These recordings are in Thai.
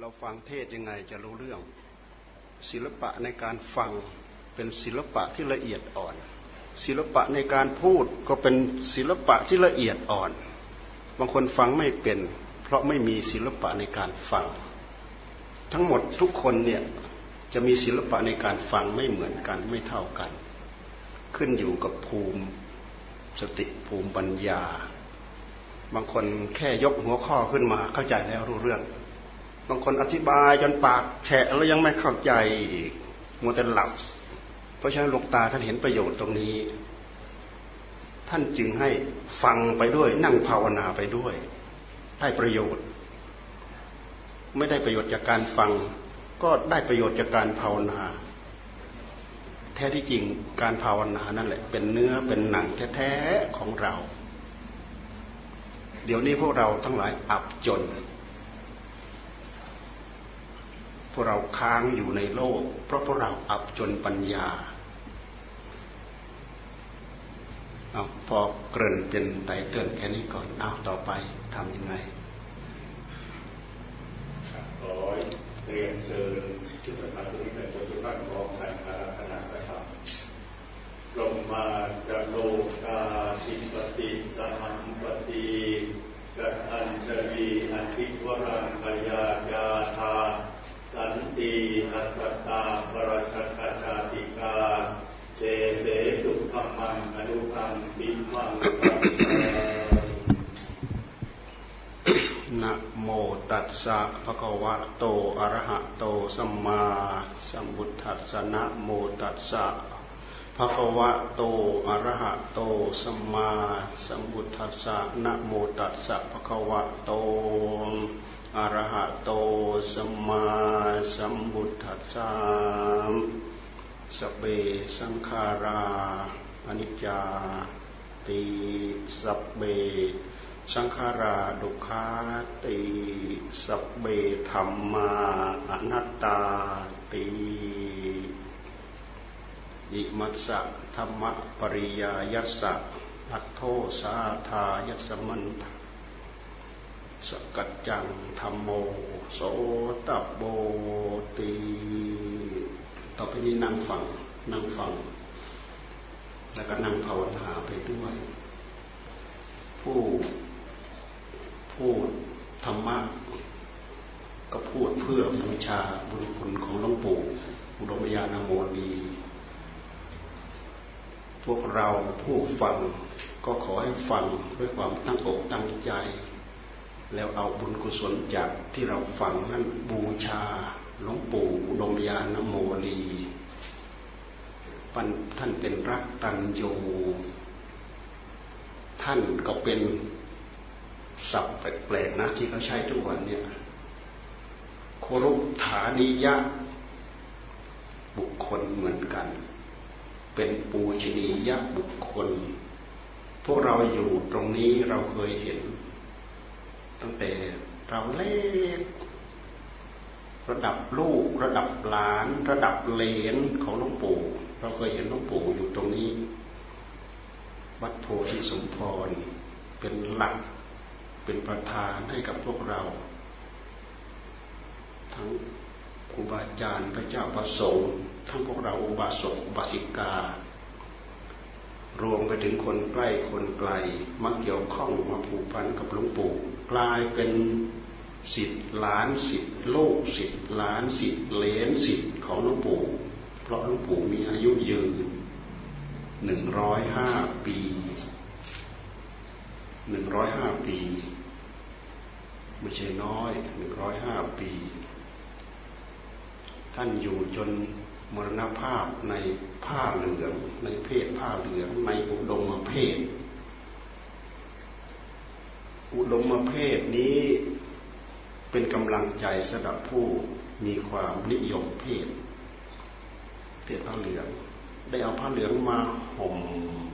เราฟังเทศยังไงจะรู้เรื่อง ศิลปะในการฟังเป็นศิลปะที่ละเอียดอ่อน ศิลปะในการพูดก็เป็นศิลปะที่ละเอียดอ่อน บางคนฟังไม่เป็น เพราะไม่มีศิลปะในการฟัง ทั้งหมดทุกคนเนี่ยจะมีศิลปะในการฟังไม่เหมือนกันไม่เท่ากัน ขึ้นอยู่กับภูมิสติภูมิปัญญา บางคนแค่ยกหัวข้อขึ้นมาเข้าใจแล้วรู้เรื่อง บางคนอธิบายจนปากแฉะแล้วยังไม่เข้าใจมัวแต่หลับ เพราะฉะนั้นหลวงตาท่านเห็นประโยชน์ตรงนี้ ท่านจึงให้ฟังไปด้วย นั่งภาวนาไปด้วย ได้ประโยชน์ ไม่ได้ประโยชน์จากการฟัง ก็ได้ประโยชน์จากการภาวนา แท้ที่จริงการภาวนานั่นแหละ เป็นเนื้อเป็นหนังแท้ๆของเรา เดี๋ยวนี้พวกเราทั้งหลายอับจน พวกเราค้างอยู่ในโลก เพราะพวกเราอับจนปัญญาเอาพอเกริ่นเป็นไตเตือนแค่นี้ก่อนเอาต่อไปทำยังไงขอเรียนเชิญชุดประธานทุกท่านจทุกท่านของท่านคณะคณะกระทำลงมาจะโลกาทิปติสหัมปติกัตัญชลีอธิวรังพยายาธา สันติหัสตาปรชกชาติกาเจเสตุธรรมังอนุพังปิมังนะโมตัสสะภะคะวะโตอะระหะโตสัมมาสัมพุทธัสสะนะโมตัสสะภะคะวะโตอะระหะโตสัมมาสัมพุทธัสสะนะโมตัสสะภะคะวะโต อรหะโตสัมมาสัมพุทธัสสะสเบสังขาราอนิจจาติสเบสังขาราดุขาติสเบธรรมาอนัตตาติอิมัสสะธรรมปริยายัสสะอัตโทสาธายัสมัน สกัจจังธรรมโมโสตโบตีต่อไปนี้นั่งฟังนั่งฟัง แล้วก็นั่งภาวนาไปด้วย ผู้พูดธรรมะก็พูดเพื่อบูชาบุญคุณของหลวงปู่อุดมญาณโมลีพวกเราผู้ฟังก็ขอให้ฟังด้วยความตั้งอกตั้งใจ แล้วเอาบุญกุศลจากที่เราฟังนั้นบูชาหลวงปู่อุดมญาณโมลีปันท่านเป็นรักตันโยท่านก็เป็นศัพท์แปลกๆนะที่เขาใช้ทุกวันเนี่ยโครุฐานิยะ บุคคลเหมือนกัน เป็นปูชนียะบุคคล พวกเราอยู่ตรงนี้เราเคยเห็น ตั้งแต่เราเล็กระดับลูก ระดับหลาน ระดับเลนของหลวงปู่ เราเคยเห็นหลวงปู่อยู่ตรงนี้ วัดโพธิสมพรเป็นหลัก เป็นประธานให้กับพวกเรา ทั้งครูบาอาจารย์พระเจ้าประสงค์ทั้งพวกเราอุบาสกอุบาสิกา รวมไปถึงคนใกล้คนไกลมาเกี่ยวข้องมาผูกพันกับหลวงปู่ กลายเป็นสิทธิ์ล้านสิทธิ์โลกสิทธิ์ล้านสิทธิ์เลนสิทธิ์ของหลวงปู่ เพราะหลวงปู่มีอายุยืนหนึ่งร้อยห้าปีหนึ่งร้อยห้าปี ไม่ใช่น้อยหนึ่งร้อยห้าปี ท่านอยู่จนมรณภาพในผ้าเหลือง ในเพศผ้าเหลืองในอุดมเพศ อุดมเพศนี้เป็นกำลังใจสำหรับผู้มีความนิยมเพศเพศผ้าเหลือง ได้เอาผ้าเหลืองมาห่ม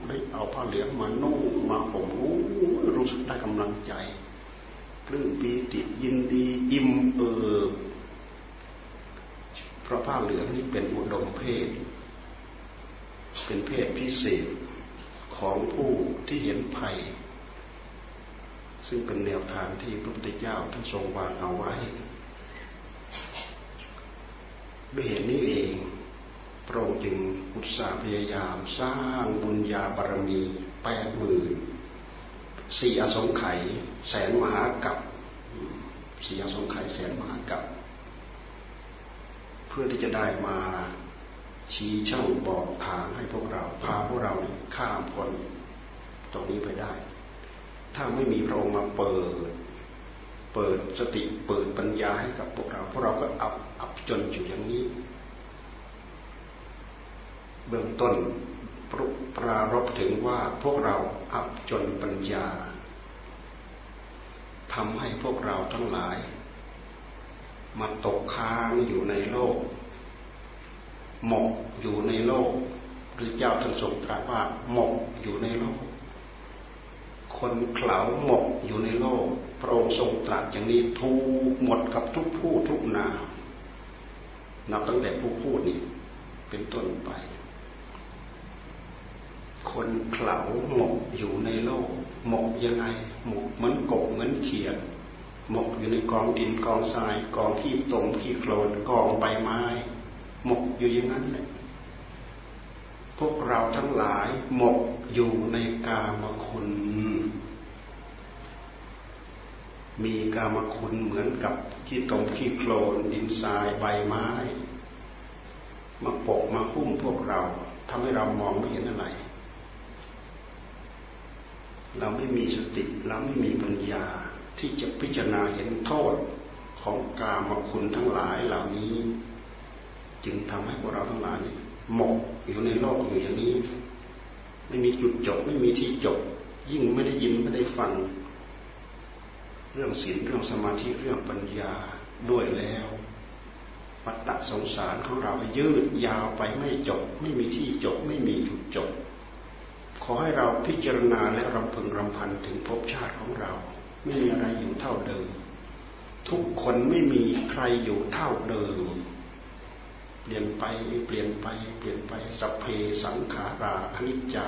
ได้เอาผ้าเหลืองมานุ่งมาห่มรู้รู้สึกได้กำลังใจปลื้มปีติยินดีอิ่มเอิบเพราะผ้าเหลืองนี่เป็นอุดมเพศ เป็นเพศพิเศษของผู้ที่เห็นภัย ซึ่งเป็นแนวทางที่พระพุทธเจ้าท่านทรงวางเอาไว้ ด้วยเหตุนี้เองพระองค์จึงอุตสาห์พยายามสร้างบุญญาบารมีแปดหมื่นสี่อสงไขยแสนมหากับสี่อสงไขยแสนมหากับเพื่อที่จะได้มาชี้ช่องบอกทางให้พวกเรา พาพวกเราข้ามพ้นตรงนี้ไปได้ ถ้าไม่มีพระองค์มาเปิด เปิดสติเปิดปัญญาให้กับพวกเราพวกเราก็อับอับจนอยู่อย่างนี้ เบื้องต้นปรารบถึงว่าพวกเราอับจนปัญญาทำให้พวกเราทั้งหลาย มาตกค้างอยู่ในโลก หมกอยู่ในโลกหรือเจ้าท่านทรงตรัสว่าหมกอยู่ในโลก คนเข่าหมกอยู่ในโลก พระองค์ทรงตรัสอย่างนี้ทุกหมดกับทุกผู้ทุกนามนับตั้งแต่ผู้พูดนี่เป็นต้นไป คนเข่าหมกอยู่ในโลก หมกยังไง หมกเหมือนกบเหมือนเขียดหมกอยู่ในกองดินกองทราย กองขี้ตมขี้โคลนกองใบไม้ หมกอยู่อย่างนั้นแหละ วกเราทั้งหลายหมกอยู่ในกามคุณ มีกามคุณเหมือนกับขี้ตมขี้โคลนดินทรายใบไม้ มาปกมาหุ้มพวกเราทำให้เรามองไม่เห็นอะไร เราไม่มีสติเราไม่มีปัญญาที่จะพิจารณาเห็นโทษของกามคุณทั้งหลายเหล่านี้ จึงทำให้พวกเราทั้งหลายหมกอยู่ในโลกอยู่อย่างนี้ ไม่มีจุดจบ ไม่มีที่จบ ยิ่งไม่ได้ยินไม่ได้ฟัง เรื่องศีลเรื่องสมาธิเรื่องปัญญาด้วยแล้วปัตตะสงสารของเรายืดยาวไปไม่จบ ไม่มีที่จบ ไม่มีจุดจบ ขอให้เราพิจารณาและรำพึงรำพันถึงภพชาติของเรา ไม่มีอะไรอยู่เท่าเดิม ทุกคนไม่มีใครอยู่เท่าเดิม เปลี่ยนไปเปลี่ยนไป เปลี่ยนไปสัพเพสังขาราอนิจจา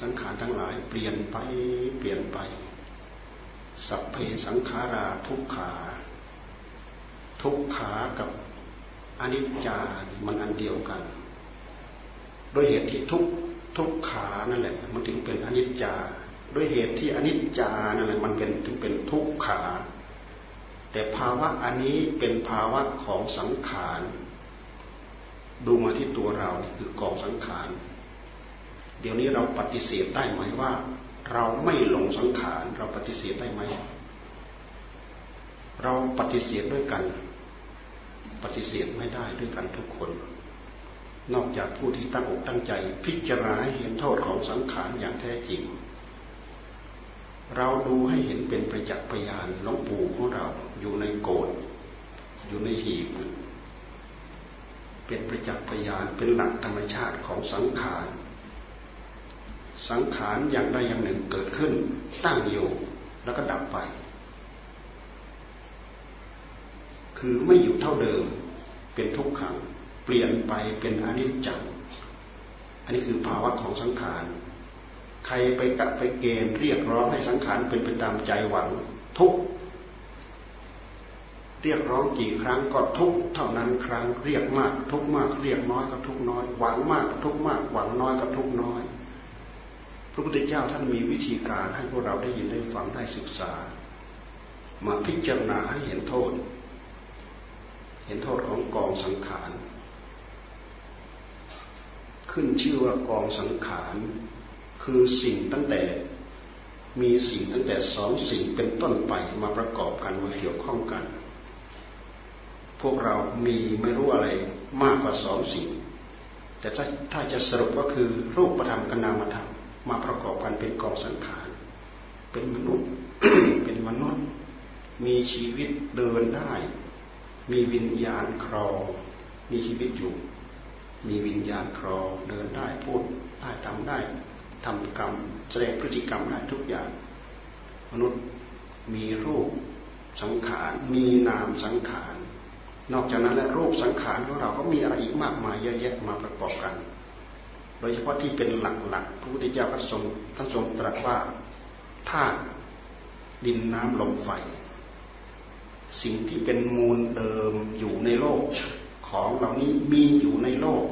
สังขารทั้งหลายเปลี่ยนไปเปลี่ยนไป สัพเพสังขาราทุกขา ทุกขากับอนิจจามันอันเดียวกัน โดยเหตุที่ทุกทุกขานั่นแหละ มันถึงเป็นอนิจจาด้วยเหตุที่อนิจจานั่นแหละมันเป็นถึงเป็นทุกขา แต่ภาวะอันนี้เป็นภาวะของสังขาร ดูมาที่ตัวเรานี่คือกองสังขาร เดี๋ยวนี้เราปฏิเสธได้ไหมว่า เราไม่หลงสังขาร เราปฏิเสธได้ไหม เราปฏิเสธด้วยกัน ปฏิเสธไม่ได้ด้วยกันทุกคน นอกจากผู้ที่ตั้งอกตั้งใจ พิจารณาเห็นโทษของสังขารอย่างแท้จริง เราดูให้เห็นเป็นประจักษ์พยานหลวงปู่ของเราอยู่ในโกดอยู่ในหีบ เป็นประจักษ์พยานเป็นหลักธรรมชาติของสังขารสังขารอย่างใดอย่างหนึ่งเกิดขึ้น ตั้งอยู่แล้วก็ดับไป คือไม่อยู่เท่าเดิม เป็นทุกขัง เปลี่ยนไปเป็นอนิจจัง อันนี้คือภาวะของสังขาร ใครไปกะไปเกณฑ์เรียกร้องให้สังขารเป็นไปตามใจหวังทุก เรียกร้องกี่ครั้งก็ทุกเท่านั้นครั้ง เรียกมากทุกมาก เรียกน้อยก็ทุกน้อย หวังมากทุกมาก หวังน้อยก็ทุกน้อย พระพุทธเจ้าท่านมีวิธีการให้พวกเราได้ยินได้ฟังได้ศึกษา มาพิจารณาให้เห็นโทษ เห็นโทษของกองสังขาร ขึ้นชื่อว่ากองสังขาร คือสิ่งตั้งแต่มีสิ่งตั้งแต่สองสิ่งเป็นต้นไปมาประกอบกันมาเกี่ยวข้องกัน พวกเรามีไม่รู้อะไรมากกว่าสองสิ่ง แต่ถ้าถ้าจะสรุปก็คือรูปธรรมกับนามธรรมมาประกอบกันเป็นกองสังขารเป็นมนุษย์เป็นมนุษย์ มีชีวิตเดินได้ มีวิญญาณครอง มีชีวิตอยู่ มีวิญญาณครองเดินได้พูดได้ทำได้ทำกรรมแสดงพฤติกรรมได้ทุกอย่าง มนุษย์มีรูปสังขารมีนามสังขาร นอกจากนั้นแล้วรูปสังขารของเราก็มีอะไรอีกมากมายเยอะแยะมาประกอบกัน โดยเฉพาะที่เป็นหลักๆพระพุทธเจ้าก็ทรงท่านทรงตรัสว่าธาตุดินน้ำลมไฟ สิ่งที่เป็นมูลเดิมอยู่ในโลกขของเหล่านี้มีอยู่ในโลก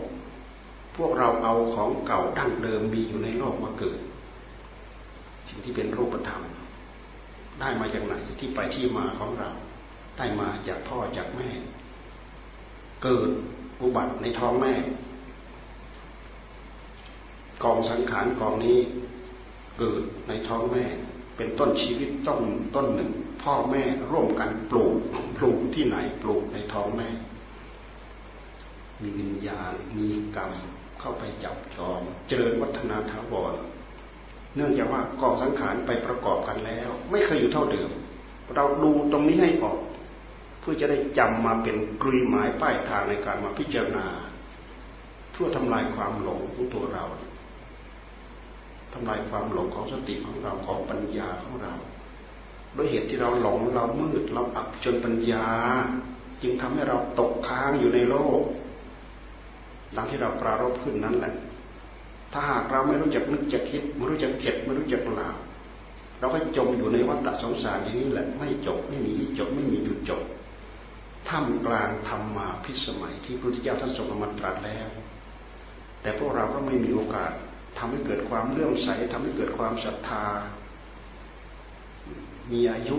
พวกเราเอาของเก่าดั้งเดิมมีอยู่ในโลกมาเกิด สิ่งที่เป็นรูปธรรม ได้มาจากไหนที่ไปที่มาของเรา ได้มาจากพ่อจากแม่ เกิดอุบัติในท้องแม่ กองสังขารกองนี้เกิดในท้องแม่ เป็นต้นชีวิตต้นต้นหนึ่ง พ่อแม่ร่วมกันปลูกปลูกที่ไหนปลูกในท้องแม่ มีวิญญาณมีกรรมเข้าไปจับจองเจริญวัฒนาถาวรเนื่องจากว่ากองสังขารไปประกอบกันแล้ว ไม่เคยอยู่เท่าเดิม เราดูตรงนี้ให้ออก เพื่อจะได้จำมาเป็นกลุยหมายป้ายทางในการมาพิจารณาทั่วทำลายความหลงของตัวเราทำลายความหลงของสติของเราของปัญญาของเราด้วยเหตุที่เราหลงเรามืดเราอับจนปัญญา จึงทำให้เราตกค้างอยู่ในโลกดังที่เราปรารบขึ้นนั้นแหละ ถ้าหากเราไม่รู้จักนึกจักคิดไม่รู้จักเก็บไม่รู้จักลาเราก็จมอยู่ในวัฏสงสารอย่างนี้แหละ ไม่จบไม่มีที่จบไม่มีจุดจบ ท่ามกลางธรรมาพิสมัยที่พระพุทธเจ้าท่านทรงมาตรัสแล้ว แต่พวกเราก็ไม่มีโอกาสทำให้เกิดความเลื่อมใสทำให้เกิดความศรัทธา มีอายุ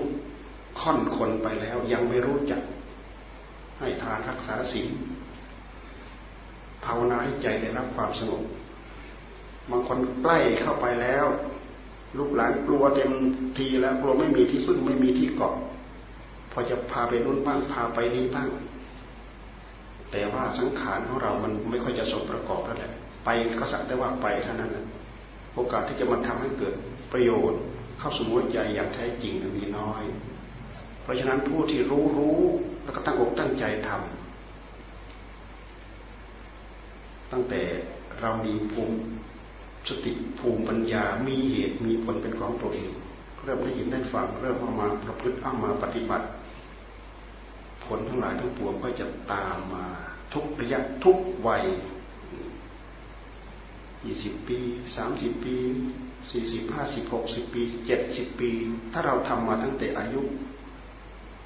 ค่อนคนไปแล้วยังไม่รู้จัก ให้ทานรักษาศีลภาวนาให้ใจได้รับความสงบบางคนใกล้เข้าไปแล้ว ลูกหลานกลัวเต็มทีแล้วกลัวไม่มีที่พึ่งไม่มีที่เกาะ พอจะพาไปนู่นบ้างพาไปนี่บ้าง แต่ว่าสังขารของเรามันไม่ค่อยจะสมประกอบแล้วแหละไปก็สักแต่ว่าไปเท่านั้นนะโอกาสที่จะมาทำให้เกิดประโยชน์ เข้าสู่หัวใจอย่างแท้จริงมีน้อย เพราะฉะนั้นผู้ที่รู้รู้แล้วก็ตั้งอกตั้งใจทำตั้งแต่เรามีภูมิสติภูมิปัญญา มีเหตุมีผลเป็นของตัวเองเริ่มได้ยินได้ฟังเริ่มเอามาประพฤติเอามาปฏิบัติ ผลทั้งหลายทั้งปวงก็จะตามมาทุกระยะทุกวัยยี่สิบปีสามสิบปีสี่สิบห้าสิบหกสิบปีเจ็ดสิบปี ถ้าเราทำมาตั้งแต่อายุ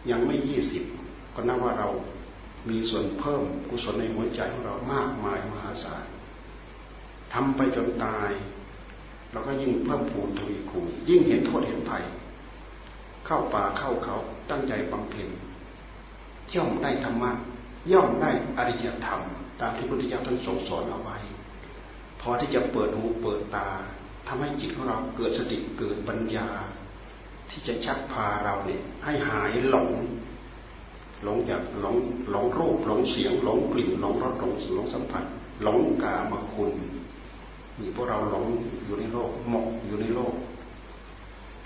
ยังไม่ยี่สิบก็นับว่าเรามีส่วนเพิ่มกุศลในหัวใจของเรามากมายมหาศาลทำไปจนตายเราก็ยิ่งเพิ่มพูนทวีคูณยิ่งเห็นโทษเห็นภัย เข้าป่าเข้าเขาตั้งใจบำเพ็ญ ย่อมได้ธรรมะย่อมได้อริยธรรม ตามที่พระพุทธเจ้าท่านทรงสอนเอาไว้ พอที่จะเปิดหูเปิดตาทำให้จิตของเราเกิดสติเกิดปัญญา ที่จะชักพาเราเนี่ยให้หายหลงหลงจากหลงหลงรูปหลงเสียงหลงกลิ่นหลงรสหลงหลงสัมผัส หลงกามคุณมีพวกเราหลงอยู่ในโลกหมกอยู่ในโลก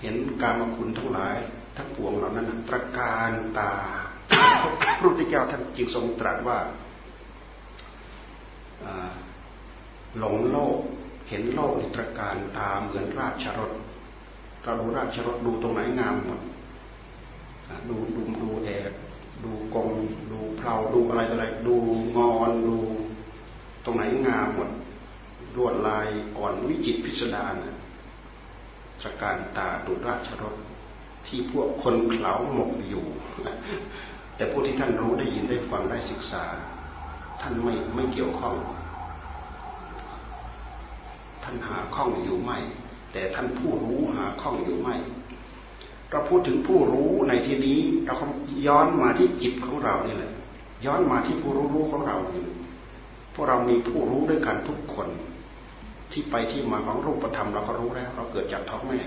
เห็นกามคุณทั้งหลายทั้งปวงเหล่านั้นประการตา พระพุทธเจ้าท่านจึงทรงตรัสว่าหลงโลกเห็นโลกในตรการตาเหมือนราชรถเราดูราชรถดูตรงไหนงามหมดดูดูดูแอกดูกงดูเพลาดูอะไรอะไรดูงอนดูตรงไหนงามหมดรวดลายอ่อนวิจิตพิสดารตรการตาดูราชรถที่พวกคนเขาหมกอยู่ แต่ผู้ที่ท่านรู้ได้ยินได้ฟังได้ศึกษา ท่านไม่ไม่เกี่ยวข้อง ท่านหาข้องอยู่ไม่ แต่ท่านผู้รู้หาข้องอยู่ไม่เราพูดถึงผู้รู้ในที่นี้เราย้อนมาที่จิตของเรานี่แหละย้อนมาที่ผู้รู้รู้ของเรานี่พวกเรามีผู้รู้ด้วยกันทุกคน ที่ไปที่มาของรูปธรรมเราก็รู้แล้ว เราเกิดจากท้องแม่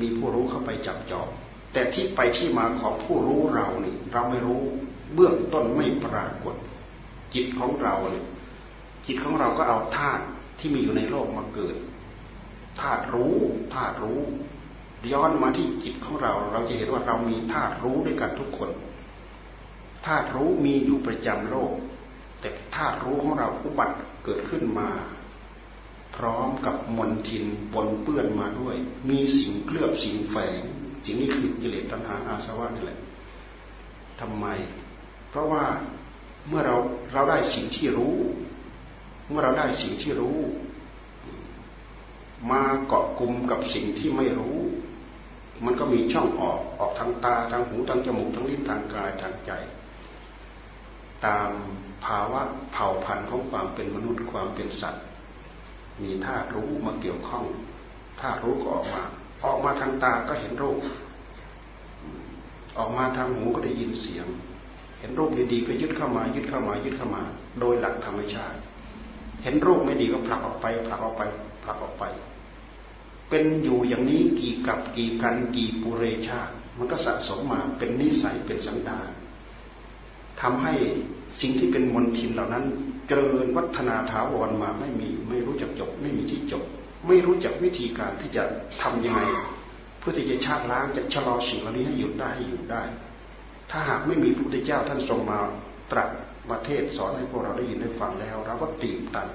มีผู้รู้เข้าไปจับจอง แต่ที่ไปที่มาของผู้รู้เรานี่เราไม่รู้เบื้องต้นไม่ปรากฏ จิตของเราเนี่ยจิตของเราก็เอาธาตุที่มีอยู่ในโลกมาเกิดธาตุรู้ธาตุรู้ ย้อนมาที่จิตของเรา เราจะเห็นว่าเรามีธาตุรู้ด้วยกันทุกคนธาตุรู้มีอยู่ประจำโลก แต่ธาตุรู้ของเราอุบัติเกิดขึ้นมา พร้อมกับมลทินปนเปื้อนมาด้วย มีสิ่งเคลือบสิ่งแฝง สิ่งนี้คือกิเลสตัณหาอาสวะนี่แหละทำไม เพราะว่าเมื่อเราเราได้สิ่งที่รู้ เมื่อเราได้สิ่งที่รู้ มาเกาะกลุ่มกับสิ่งที่ไม่รู้ มันก็มีช่องออกออกทางตาทางหูทางจมูกทางลิ้นทางกายทางใจ ตามภาวะเผ่าพันธุ์ของความเป็นมนุษย์ความเป็นสัตว์ มีธาตุรู้มาเกี่ยวข้องธาตุรู้ก็ออกมา ออกมาทางตาก็เห็นรูป ออกมาทางหูก็ได้ยินเสียง เห็นรูปดีๆก็ยึดเข้ามา ยึดเข้ามา ยึดเข้ามา โดยหลักธรรมชาติ เห็นรูปไม่ดีก็ผลักออกไปผลักออกไปผลักออกไป เป็นอยู่อย่างนี้กี่กับกี่กันกี่ปุเรชา มันก็สะสมมาเป็นนิสัยเป็นสันดานทำให้สิ่งที่เป็นมลทินเหล่านั้น เจริญวัฒนาถาวรมาไม่มีไม่รู้จักจบ ไม่มีที่จบ ไม่รู้จักวิธีการที่จะทํำยังไงเพื่อที่จะชาติล้างจะชะลอสิ่งเหล่านี้ให้หยุดได้ให้หยุดได้ ถ้าหากไม่มีพระพุทธเจ้าท่านทรงมาตรัสประเทศสอนให้พวกเราได้ยินได้ฟังแล้วเราก็ตีบตัน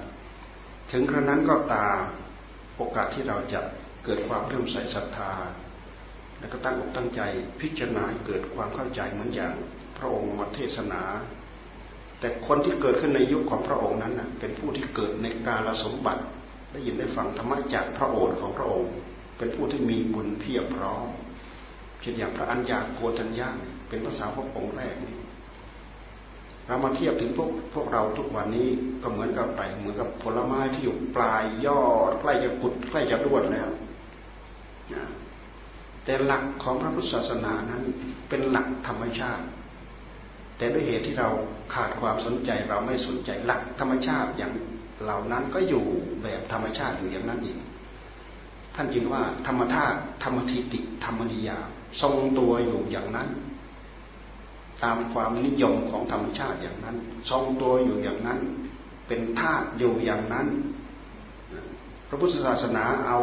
ถึงกระนั้นก็ตามโอกาสที่เราจะเกิดความเรื่มใส่ศรัทธา และก็ตั้งอกตั้งใจพิจารณาเกิดความเข้าใจเหมือนอย่างพระองค์มาเทศนา แต่คนที่เกิดขึ้นในยุคของพระองค์นั้นเป็นผู้ที่เกิดในกาลสมบัติ ได้ยินได้ฟังธรรมะจากพระโอษฐ์ของพระองค์ เป็นผู้ที่มีบุญเพียบพร้อมเช่นอย่างพระอัญญาโกฏัญญาเป็นภาษาพระองค์แรกนี่เรามาเทียบถึงพวกพวกเราทุกวันนี้ก็เหมือนกับไปเหมือนกับผลไม้ที่อยู่ปลายยอดใกล้จะกุดใกล้จะด้วนแล้วแต่หลักของพระพุทธศาสนานั้นเป็นหลักธรรมชาติ แต่ด้วยเหตุที่เราขาดความสนใจเราไม่สนใจหลักธรรมชาติอย่าง เหล่านั้นก็อยู่แบบธรรมชาติอยู่อย่างนั้นเองท่านจึงว่าธรรมธาตุธรรมทิติธรรมนิยาทรงตัวอยู่อย่างนั้น ตามความนิยมของธรรมชาติอย่างนั้น ทรงตัวอยู่อย่างนั้น เป็นธาตุอยู่อย่างนั้น พระพุทธศาสนาเอา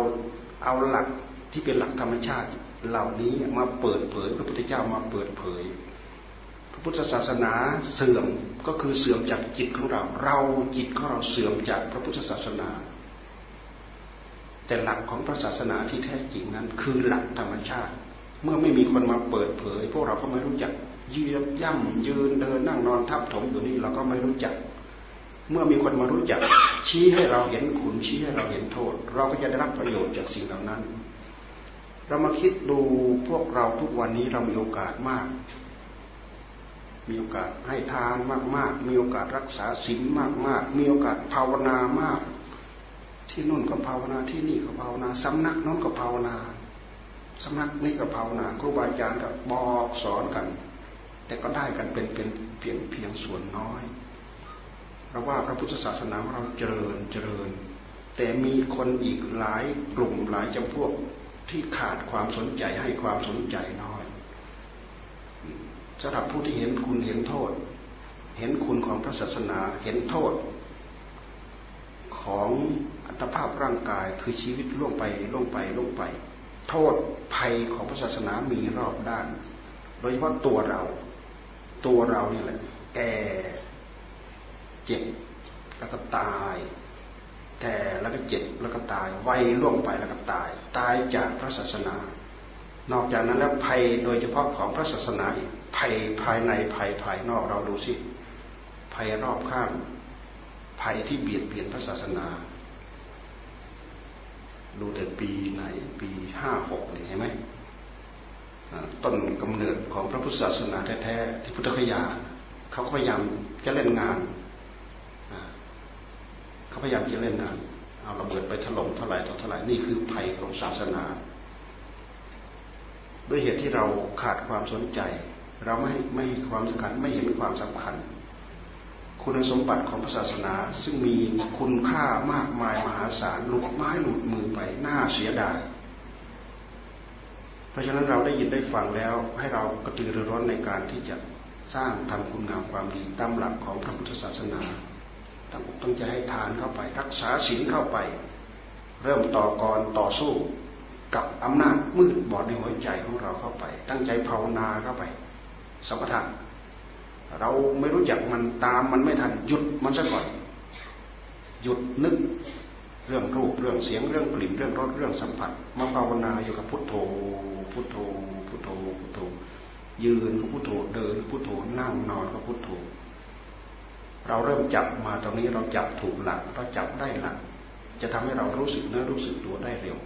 เอาหลักที่เป็นหลักธรรมชาติเหล่านี้มาเปิดเผยพระพุทธเจ้ามาเปิดเผย พุทธศาสนาเสื่อมก็คือเสื่อมจากจิตของเรา เราจิตของเราเสื่อมจากพระพุทธศาสนา แต่หลักของพระศาสนาที่แท้จริงนั้น คือหลักธรรมชาติ เมื่อไม่มีคนมาเปิดเผย พวกเราก็ไม่รู้จักยืนย่ำยืนเดินนั่งนอนทับถมอยู่นี่เราก็ไม่รู้จัก เมื่อมีคนมารู้จัก ชี้ให้เราเห็นคุณชี้ให้เราเห็นโทษ เราก็จะได้รับประโยชน์จากสิ่งเหล่านั้น เรามาคิดดูพวกเราทุกวันนี้เรามีโอกาสมาก มีโอกาสให้ทานมาก ๆ มีโอกาสรักษาศีลมาก ๆ มีโอกาสภาวนามาก ที่นู่นก็ภาวนาที่นี่ก็ภาวนาสำนักนู้นก็ภาวนาสำนักนี้ก็ภาวนาครูบาอาจารย์ก็บอกสอนกัน แต่ก็ได้กันเป็นเป็นเพียงเพียงส่วนน้อยเพราะว่าพระพุทธศาสนาเราเจริญเจริญ แต่มีคนอีกหลายกลุ่มหลายจำพวกที่ขาดความสนใจให้ความสนใจน้อย สำหรับผู้ที่เห็นคุณเห็นโทษ เห็นคุณของพระศาสนาเห็นโทษ ของอัตภาพร่างกายคือชีวิตล่วงไปล่วงไปล่วงไป โทษภัยของพระศาสนามีรอบด้าน โดยเฉพาะตัวเรา ตัวเรานี่แหละ แก่เจ็บแล้วก็ตายแก่แล้วก็เจ็บแล้วก็ตายวัยล่วงไปแล้วก็ตาย ตายจากพระศาสนา นอกจากนั้นแล้วภัยโดยเฉพาะของพระศาสนาภัยภายในภัยภายนอกเราดูสิภัยรอบข้างภัยที่เบียดเบียนพระศาสนา ดูแต่ปีไหน ปีห้าหกนี่เห็นไหมต้นกำเนิดของพระพุทธศาสนาแท้ๆที่พุทธคยาเขาพยายามจะเล่นงานเขาพยายามจะเล่นงานเอาระเบิดไปถล่มเท่าไหร่เท่าไหร่นี่คือภัยของศาสนา ด้วยเหตุที่เราขาดความสนใจ เราไม่ไม่ให้ความสำคัญไม่เห็นความสำคัญ คุณสมบัติของศาสนาซึ่งมีคุณค่ามากมายมหาศาลหลุดไม้หลุดมือไปน่าเสียดายเพราะฉะนั้นเราได้ยินได้ฟังแล้วให้เรากระตือรือร้นในการที่จะสร้างทำคุณงามความดีตามหลักของพระพุทธศาสนาตั้งอกตั้งใจให้ทานเข้าไป รักษาศีลเข้าไป เริ่มต่อกรต่อสู้ กับอำนาจมืดบอดในหัวใจของเราเข้าไป ตั้งใจภาวนาเข้าไป สมปทานเราไม่รู้จักมันตามมันไม่ทันหยุดมันซะก่อนหยุดนึกเรื่องรูปเรื่องเสียงเรื่องกลิ่นเรื่องรสเรื่องสัมผัสมาภาวนาอยู่กับพุทโธ พุทโธ พุทโธพุทโธ ยืนก็พุทโธเดินพุทโธนั่งนอนก็พุทโธ เราเริ่มจับมาตรงนี้เราจับถูกหลักเราจับได้หลักจะทำให้เรารู้สึกเนื้อรู้สึกตัวได้เร็ว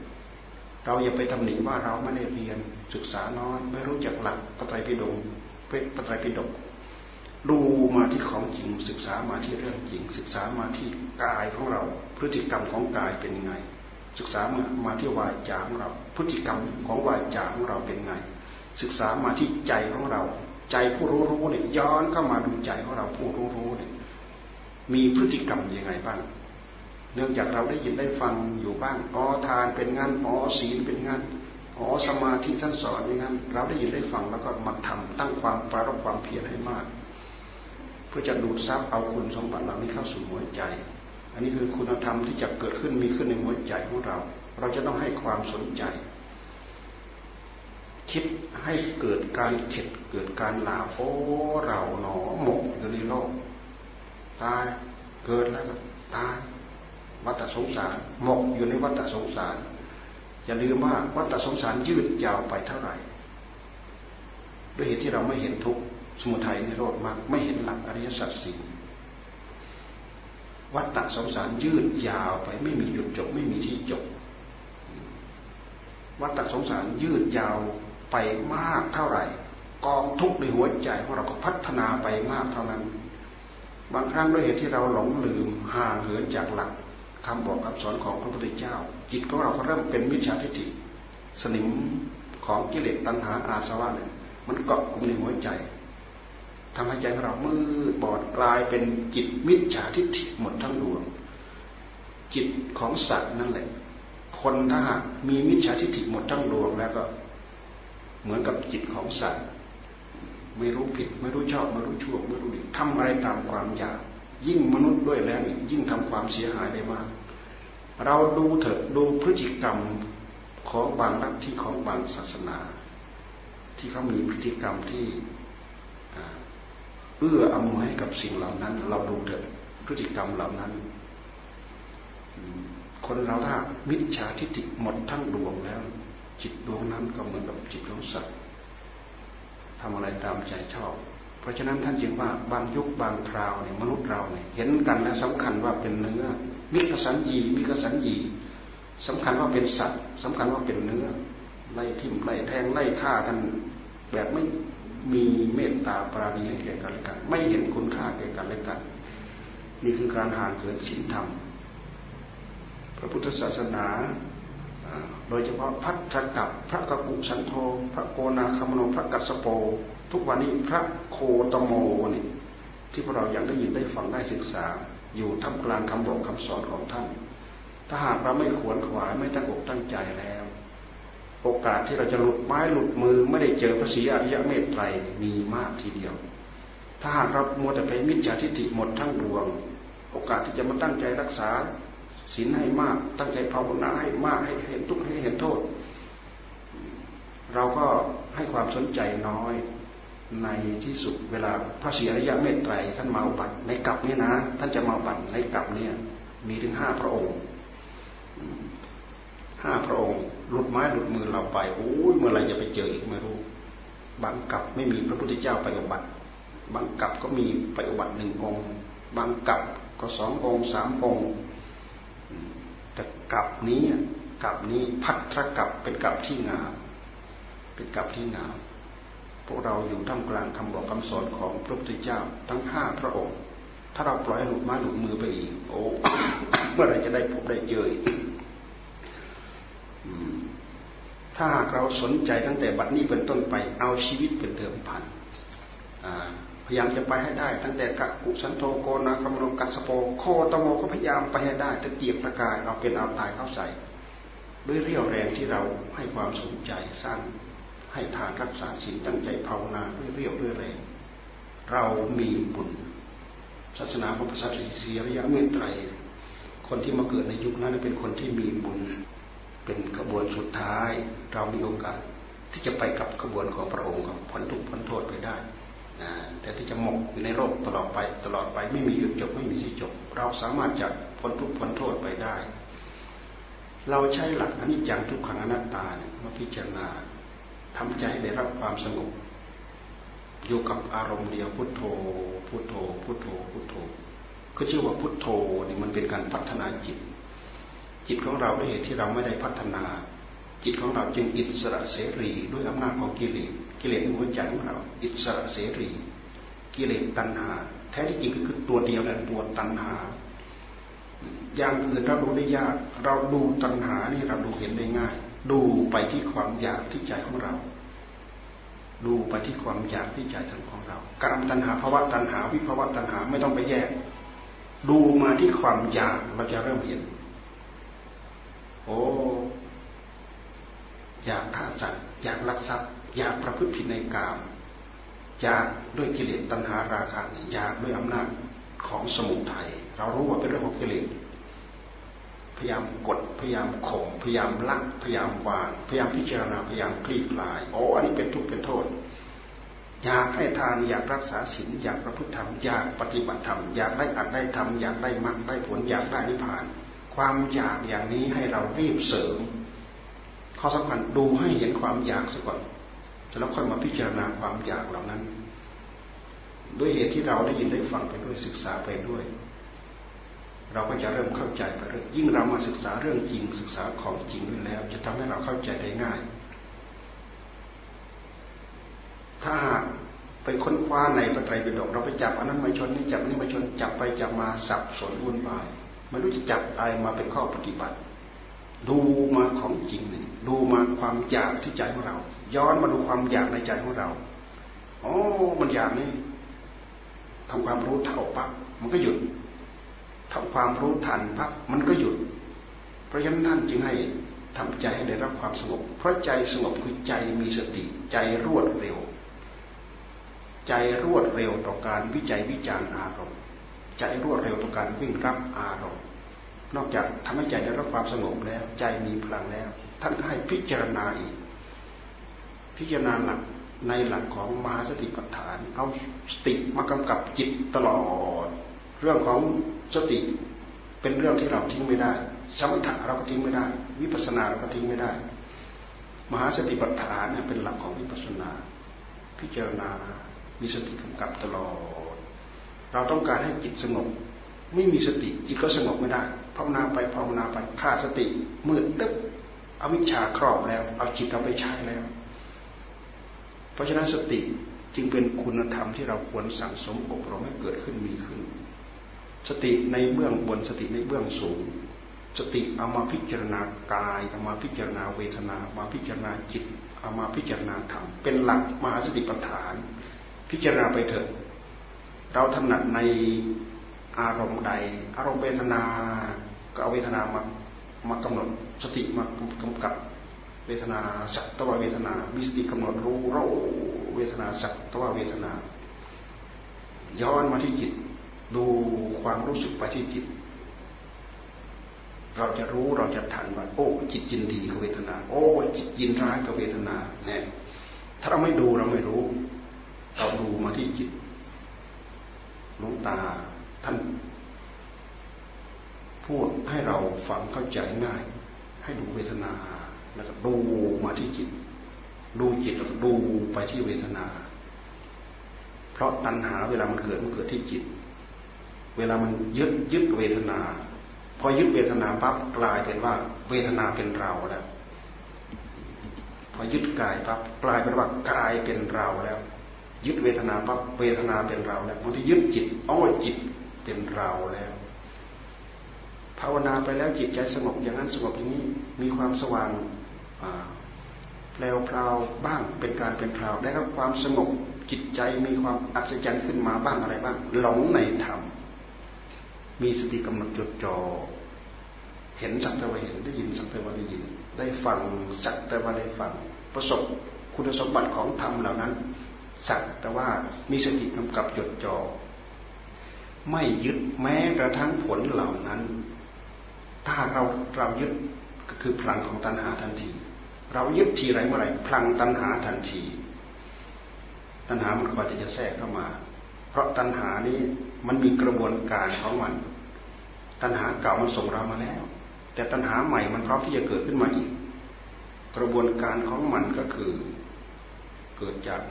เราอย่าไปทำหนิว่าเราไม่ได้เรียนศึกษาน้อย ไม่รู้จักหลักปไตรปิฎกเพชรปไตรปิฎกดูมาที่ของจริง ศึกษามาที่เรื่องจริง ศึกษามาที่กายของเรา พฤติกรรมของกายเป็นไง ศึกษามามาที่วาจาของเรา พฤติกรรมของวาจาของเราเป็นไง ศึกษามาที่ใจของเรา ใจผู้รู้รู้เนี่ยย้อนเข้ามาดูใจของเราผู้รู้รู้เนี่ยมีพฤติกรรมยังไงบ้าง เนื่องจากเราได้ยินได้ฟังอยู่บ้างอ๋อทานเป็นงานอ๋อศีลเป็นงานอ๋อสมาธิท่านสอนอย่างนั้นเราได้ยินได้ฟังแล้วก็มาทำตั้งความปรารบความเพียรให้มาก เพื่อจะดูดซับเอาคุณสมบัติเหล่านี้เข้าสู่หัวใจ อันนี้คือคุณธรรมที่จะเกิดขึ้นมีขึ้นในหัวใจของเรา เราจะต้องให้ความสนใจ คิดให้เกิดการเข็ดเกิดการลาโอ้เราหนอหมกอยู่ในโลกตายเกิดแล้วก็ตาย วัฏสงสารหมกอยู่ในวัฏสงสาร อย่าลืมว่าวัฏสงสารยืดยาวไปเท่าไหร่ ด้วยเหตุที่เราไม่เห็นทุกสมุทัยนิโรธมาก ไม่เห็นหลักอริยสัจสี่วัฏสงสารยืดยาวไปไม่มีหยุดจบ ไม่มีที่จบ วัฏสงสารยืดยาวไปมากเท่าไหร่ กองทุกข์ในหัวใจของเราก็พัฒนาไปมากเท่านั้น บางครั้งด้วยเหตุที่เราหลงลืมห่างเหินจากหลัก คำบอกคำสอนของพระพุทธเจ้า จิตของเราก็เริ่มเป็นมิจฉาทิฏฐิสนิมของกิเลสตัณหาอาสวะเนี่ยมันเกาะกลุ่มในหัวใจทำให้ใจของเรามืดบอดกลายเป็นจิตมิจฉาทิฏฐิหมดทั้งดวง จิตของสัตว์นั่นแหละ คนถ้าหากมีมิจฉาทิฏฐิหมดทั้งดวงแล้วก็ เหมือนกับจิตของสัตว์ ไม่รู้ผิด ไม่รู้ชอบ ไม่รู้ชั่วไม่รู้ดีทำอะไรตามความอยาก ยิ่งมนุษย์ด้วยแล้วยิ่งทำความเสียหายได้มาก เราดูเถอะดูพฤติกรรมของบางลัทธิของบางศาสนา ที่เขามีพฤติกรรมที่เอื้ออำนวยให้กับสิ่งเหล่านั้น เราดูเถอะพฤติกรรมเหล่านั้น คนเราถ้ามิจฉาทิฏฐิหมดทั้งดวงแล้ว จิตดวงนั้นก็เหมือนกับจิตของสัตว์ทำอะไรตามใจชอบ ราะฉะนั้นท่านจึงว่าบางยุคบางคราวเนี่ยมนุษย์เราเนี่ยเห็นกันแล้วสำคัญว่าเป็นเนื้อมิกสัญญีมิกสัญญีสำคัญว่าเป็นสัตว์สำคัญว่าเป็นเนื้อไล่ทิ่มไล่แทงไล่ฆ่ากันแบบไม่มีเมตตาปราณีให้แก่กันและกัน ไม่เห็นคุณค่าแก่กันและกัน นี่คือการห่างเกินศีลธรรม พระพุทธศาสนาโดยเฉพาะพัทธกับพระกกุสันโธพระโกนาคามโนพระกัสสโป ทุกวันนี้พระโคตโมนี่ที่พวกเรายังได้ยินได้ฟังได้ศึกษา อยู่ท่ามกลางคำบอกคำสอนของท่าน ถ้าหากเราไม่ขวนขวายไม่ตั้งอกตั้งใจแล้ว โอกาสที่เราจะหลุดไม้หลุดมือไม่ได้เจอพระศรีอริยเมตไตรมีมากทีเดียว ถ้าหากเรามัวแต่ไปมิจฉาทิฏฐิหมดทั้งดวง โอกาสที่จะมาตั้งใจรักษาศีลให้มาก ตั้งใจภาวนาให้มากให้เห็นทุกข์ให้เห็นโทษ เราก็ให้ความสนใจน้อย ในที่สุดเวลาพระศรีอริยะเมตไตรท่านมาบัตในกลับนี้นะ ท่านจะมาบัตในกลับเนี่ยมีถึงห้าพระองค์ห้าพระองค์หลุดไม้หลุดมือเราไปโอ้ยเมื่อไรจะไปเจออีกไม่รู้บางกลับไม่มีพระพุทธเจ้าไปอุบัติ บางกลับก็มีไปอุบัติหนึ่งองค์ บางกลับก็สององค์สามองค์ แต่กลับนี้กลับนี้พัทธกลับเป็นกลับที่งามเป็นกลับที่งาม พวกเราอยู่ท่ามกลางคำบอกคำสอนของพระพุทธเจ้าทั้งห้าพระองค์ ถ้าเราปล่อยหลุดมาหลุดมือไปอีก โอ้เมื่อไรจะได้พบได้เจอถ้าหากเราสนใจตั้งแต่บัดนี้เป็นต้นไปเอาชีวิตเป็นเดิมพันพยายามจะไปให้ได้ ตั้งแต่กะกุสันโทโกนาคมโนกัสโปโคตโมก็พยายามไปให้ได้ตะเกียบตะกายเอาเป็นเอาตายเข้าใส่ด้วยเรี่ยวแรงที่เราให้ความสนใจสร้าง ให้ทานรักษาศีลตั้งใจภาวนาด้วยเรียวด้วยแรงเรามีบุญศาสนาพระพุทธศาสนาระยะเมตไตร คนที่มาเกิดในยุคนั้นเป็นคนที่มีบุญ เป็นขบวนสุดท้าย เรามีโอกาสที่จะไปกับขบวนของพระองค์กับพ้นทุกข์พ้นโทษไปได้นะแต่ที่จะหมกอยู่ในโลกตลอดไปตลอดไปไม่มีหยุดจบไม่มีที่จบ เราสามารถจะพ้นทุกข์พ้นโทษไปได้ เราใช้หลักอนิจจังทุกขังอนัตตาเนี่ยมาพิจารณา ทำใจให้ได้รับความสงบอยู่กับอารมณ์เดียวพุทโธ พุทโธ พุทโธ พุทโธ ก็ชื่อว่าพุทโธนี่มันเป็นการพัฒนาจิต จิตของเราด้วยเหตุที่เราไม่ได้พัฒนา จิตของเราจึงอิสระเสรีด้วยอำนาจของกิเลส กิเลสในหัวใจของเรา อิสระเสรี กิเลสตัณหา แท้ที่จริงก็คือตัวเดียวแหละตัวตัณหา อย่างอื่นเราดูได้ยาก เราดูตัณหานี่เราดูเห็นได้ง่าย ดูไปที่ความอยากที่ใจของเรา ดูไปที่ความอยากที่ใจของเราการตัณหาภาวะตัณหาวิภาวะตัณหาไม่ต้องไปแยก ดูมาที่ความอยากเราจะเริ่มเห็น โอ้อยากฆ่าสัตว์อยากลักทรัพย์ อยากประพฤติผิดในกามอยากด้วยกิเลสตัณหาราคะอยากด้วยอำนาจของสมุทัยเรารู้ว่าเป็นเรื่องของกิเลส พยายามกดพยายามข่มพยายามลักพยายามวางพยายามพิจารณาพยายามคลี่คลายโอ้อันนี้เป็นทุกข์เป็นโทษ อยากให้ทานอยากรักษาศีลอยากประพฤติธรรมอยากปฏิบัติธรรมอยากได้อัดได้ทำอยากได้มรรคได้ผลอยากได้นิพพาน ความอยากอย่างนี้ให้เรารีบเสริม ข้อสำคัญดูให้เห็นความอยากซะก่อนแล้วค่อยมาพิจารณาความอยากเหล่านั้น ด้วยเหตุที่เราได้ยินได้ฟังไปด้วยศึกษาไปด้วย เราก็จะเริ่มเข้าใจไปเรื่อยยิ่งเรามาศึกษาเรื่องจริงศึกษาของจริงด้วยแล้ว จะทำให้เราเข้าใจได้ง่าย ถ้าไปค้นคว้าในพระไตรปิฎกเราไปจับอันนั้นมาชนนี่จับนี่มาชนจับไปจับมาสับสนวุ่นวายไม่รู้จะจับอะไรมาเป็นข้อปฏิบัติ ดูมาของจริงนี่ดูมาความอยากที่ใจของเรา ย้อนมาดูความอยากในใจของเราอ๋อมันอยากนี่ทำความรู้เท่าปั๊บมันก็หยุด ทำความรู้ทันปั๊บมันก็หยุด เพราะฉะนั้นท่านจึงให้ทำใจให้ได้รับความสงบ เพราะใจสงบคือใจมีสติใจรวดเร็ว ใจรวดเร็วต่อการวิจัยวิจารณ์อารมณ์ ใจรวดเร็วต่อการวิ่งรับอารมณ์ นอกจากทำให้ใจได้รับความสงบแล้ว ใจมีพลังแล้ว ท่านก็ให้พิจารณาอีก พิจารณาหลักในหลักของมหาสติปัฏฐาน เอาสติมากำกับจิตตลอด เรื่องของ สติเป็นเรื่องที่เราทิ้งไม่ได้ สมถะเราก็ทิ้งไม่ได้ วิปัสสนาเราก็ทิ้งไม่ได้ มหาสติปัฏฐานเป็นหลักของวิปัสสนา พิจารณา มีสติกำกับตลอด เราต้องการให้จิตสงบ ไม่มีสติจิตก็สงบไม่ได้ ภาวนาไปภาวนาไปขาดสติมืดตึ๊บอวิชชาครอบแล้ว เอาจิตเราไปใช้แล้ว เพราะฉะนั้นสติจึงเป็นคุณธรรมที่เราควรสั่งสมอบรมให้เกิดขึ้นมีขึ้น สติในเบื้องบนสติในเบื้องสูง สติเอามาพิจารณากายเอามาพิจารณาเวทนามาพิจารณาจิตเอามาพิจารณาธรรมเป็นหลักมหาสติปัฏฐาน พิจารณาไปเถิดเราถนัดในอารมณ์ใด อารมณ์เวทนาก็เอาเวทนามามากำหนดสติมากำกับเวทนาสักตวเวทนา มีสติกำหนดรู้เราเวทนาสักตวเวทนา ย้อนมาที่จิต ดูความรู้สึกไปที่จิต เราจะรู้เราจะทันว่าโอ้ จิตยินดีกับเวทนา โอ้ จิตยินร้ายกับเวทนาเนี่ยถ้าเราไม่ดูเราไม่รู้ เราดูมาที่จิตลวงตาท่านพูดให้เราฟังเข้าใจง่าย ให้ดูเวทนา แล้วก็ดูมาที่จิต ดูจิตแล้วดูไปที่เวทนา เพราะตัณหาเวลามันเกิดมันเกิดที่จิต เวลามันยึดยึดเวทนา พอยึดเวทนาปั๊บกลายเป็นว่า เวทนาเป็นเราแล้ว พอยึดกายปั๊บกลายเป็นว่ากายเป็นเราแล้ว ยึดเวทนาปั๊บเวทนาเป็นเราแล้วบางทียึดจิตอ้อจิตเป็นเราแล้วภาวนาไปแล้วจิตใจสงบอย่างนั้นสงบอย่างนี้มีความสว่างแปลวพราวบ้างเป็นการเป็นคราวได้รับความสงบจิตใจมีความอัศจรรย์ขึ้นมาบ้างอะไรบ้าง หลงในธรรม มีสติกำหนดจดจ่อเห็นสักแต่ว่าเห็นได้ยินสักแต่ว่าได้ยิน ได้ฟังสักแต่ว่าได้ฟัง ประสบคุณสมบัติของธรรมเหล่านั้น สักแต่ว่ามีสติกำกับจดจ่อไม่ยึดแม้กระทั่งผลเหล่านั้น ถ้าเราเรายึดก็คือพลังของตัณหาทันที เรายึดทีไรเมื่อไรพลังตัณหาทันที ตัณหามันก็จะจะแทรกเข้ามา ราะตัณหานี้มันมีกระบวนการของมัน ตัณหาเก่ามันส่งเรามาแล้ว แต่ตัณหาใหม่มันพร้อมที่จะเกิดขึ้นมาอีก กระบวนการของมันก็คือเกิดจาก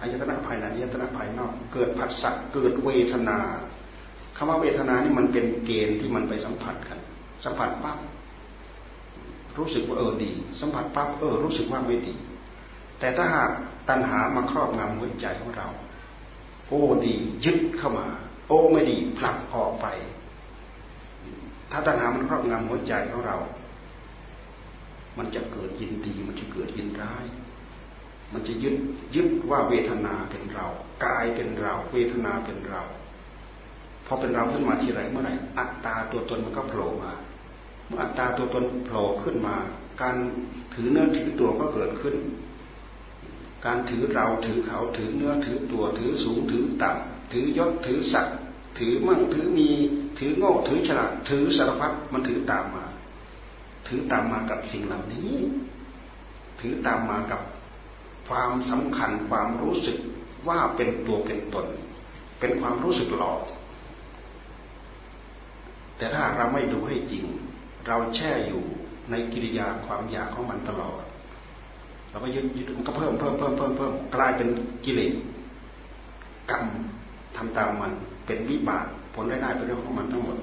อายตนะภายในอายตนะภายนอก เกิดผัสสะเกิดเวทนาคำว่าเวทนานี่มันเป็นเกณฑ์ที่มันไปสัมผัสกัน สัมผัสปั๊บรู้สึกว่าเออดี สัมผัสปั๊บเออรู้สึกว่าไม่ดี แต่ถ้าหากตัณหามาครอบงำหัวใจของเรา โอ้ดียึดเข้ามา โอ้ไม่ดีผลักออกไป ถ้าตัณหามันครอบงำหัวใจของเรา มันจะเกิดยินดี มันจะเกิดยินร้าย มันจะยึดยึดว่าเวทนาเป็นเรากายเป็นเรา เวทนาเป็นเราพอเป็นเราขึ้นมาทีไรเมื่อไหร่อัตตาตัวตนมันก็โผล่มา เมื่ออัตตาตัวตนโผล่ขึ้นมา การถือเนื้อถือตัวก็เกิดขึ้น การถือเราถือเขาถือเนื้อถือตัวถือสูงถือต่ำถือยศถือศักดิ์ถือมั่งถือมีถือโง่ถือฉลาดถือสารพัดมันถือตามมา ถือตามมากับสิ่งเหล่านี้ ถือตามมากับความสำคัญความรู้สึกว่าเป็นตัวเป็นตน เป็นความรู้สึกหลอก แต่ถ้าเราไม่ดูให้จริง เราแช่อยู่ในกิริยาความอยากของมันตลอด เราก็ยึดยึดมันก็เพิ่มเพิ่มเพิ่มเพิ่มเพิ่มกลายเป็นกิเลสกรรมทำตามมันเป็นวิบากผลได้ได้เป็นเรื่องของมันทั้งหมด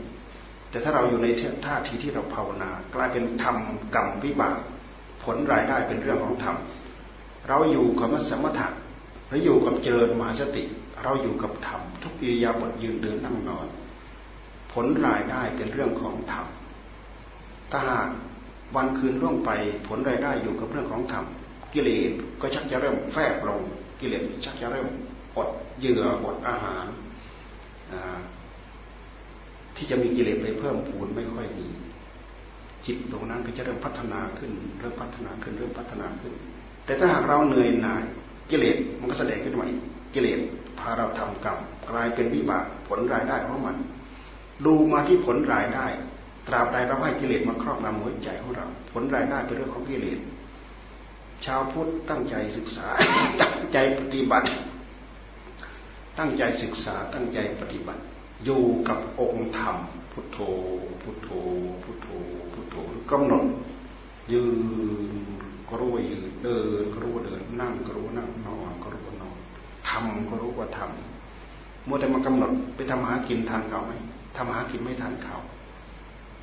แต่ถ้าเราอยู่ในท่าทีที่เราภาวนากลายเป็นธรรมกรรมวิบาก ผลรายได้เป็นเรื่องของธรรมเราอยู่กับมัสมถะหรืออยู่กับเจริญมหาสติ เราอยู่กับธรรมทุกอิริยาบถยืนเดินนั่งนอน ผลรายได้เป็นเรื่องของธรรมถ้าหากวันคืนล่วงไปผลรายได้อยู่กับเรื่องของธรรม กิเลสก็ชักจะเริ่มแฝงลงกิเลสชักจะเริ่มอดเหยื่ออดอาหาร ที่จะมีกิเลสไปเพิ่มพูนไม่ค่อยมี จิตตรงนั้นก็จะเริ่มพัฒนาขึ้น เริ่มพัฒนาขึ้นเริ่มพัฒนาขึ้น แต่ถ้าหากเราเหนื่อยหน่ายกิเลสมันก็แสดงขึ้นมาอีกกิเลสพาเราทำกรรมกลายเป็นวิบากผลรายได้ของมัน ดูมาที่ผลรายได้ ตราบใดเราให้กิเลสมาครอบงำหัวใจของเรา ผลรายได้เป็นเรื่องของกิเลส ชาวพุทธตั้งใจศึกษา ตั้งใจปฏิบัติ ตั้งใจศึกษาตั้งใจปฏิบัติ อยู่กับองค์ธรรม พุทโธ พุทโธ พุทโธ พุทโธกำหนด ยืนก็รู้ว่ายืนเดินก็รู้ว่าเดินนั่งก็รู้ว่านั่งนอนก็รู้ว่านอนทำก็รู้ว่าทำมัวแต่มากำหนดไปทำหากินทานเขาไหมทำหากินไม่ทันเขา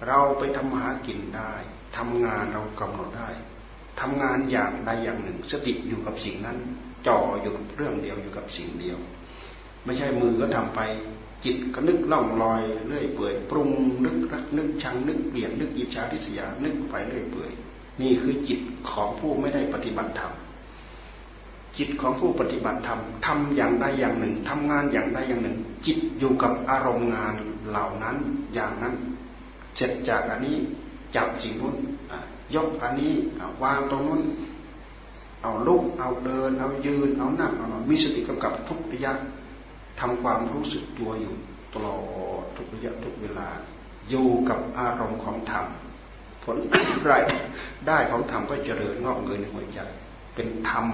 เราไปทำหากินได้ทำงานเรากำหนดได้ ทำงานอย่างใดอย่างหนึ่ง สติอยู่กับสิ่งนั้น จ่ออยู่กับเรื่องเดียวอยู่กับสิ่งเดียว ไม่ใช่มือก็ทำไปจิตก็นึกล่องลอยเรื่อยเปื่อยปรุงนึกรักนึกชังนึกเปลี่ยนนึกอิจฉาทิษยานึกไปเรื่อยเปื่อย นี่คือจิตของผู้ไม่ได้ปฏิบัติธรรมจิตของผู้ปฏิบัติธรรมทำอย่างใดอย่างหนึ่งทำงานอย่างใดอย่างหนึ่ง จิตอยู่กับอารมณ์งานเหล่านั้นอย่างนั้น เสร็จจากอันนี้จับสิ่งนู้น ยกอันนี้วางตรงนู้น เอาลุก เอาเดิน เอายืน เอานั่งเอานอนมีสติกำกับทุกระยะทำความรู้สึกตัวอยู่ตลอดทุกระยะทุกเวลา อยู่กับอารมณ์ของธรรม ผลไรได้ของธรรมก็เจริญงอกเงยในหัวใจ เป็นธรรม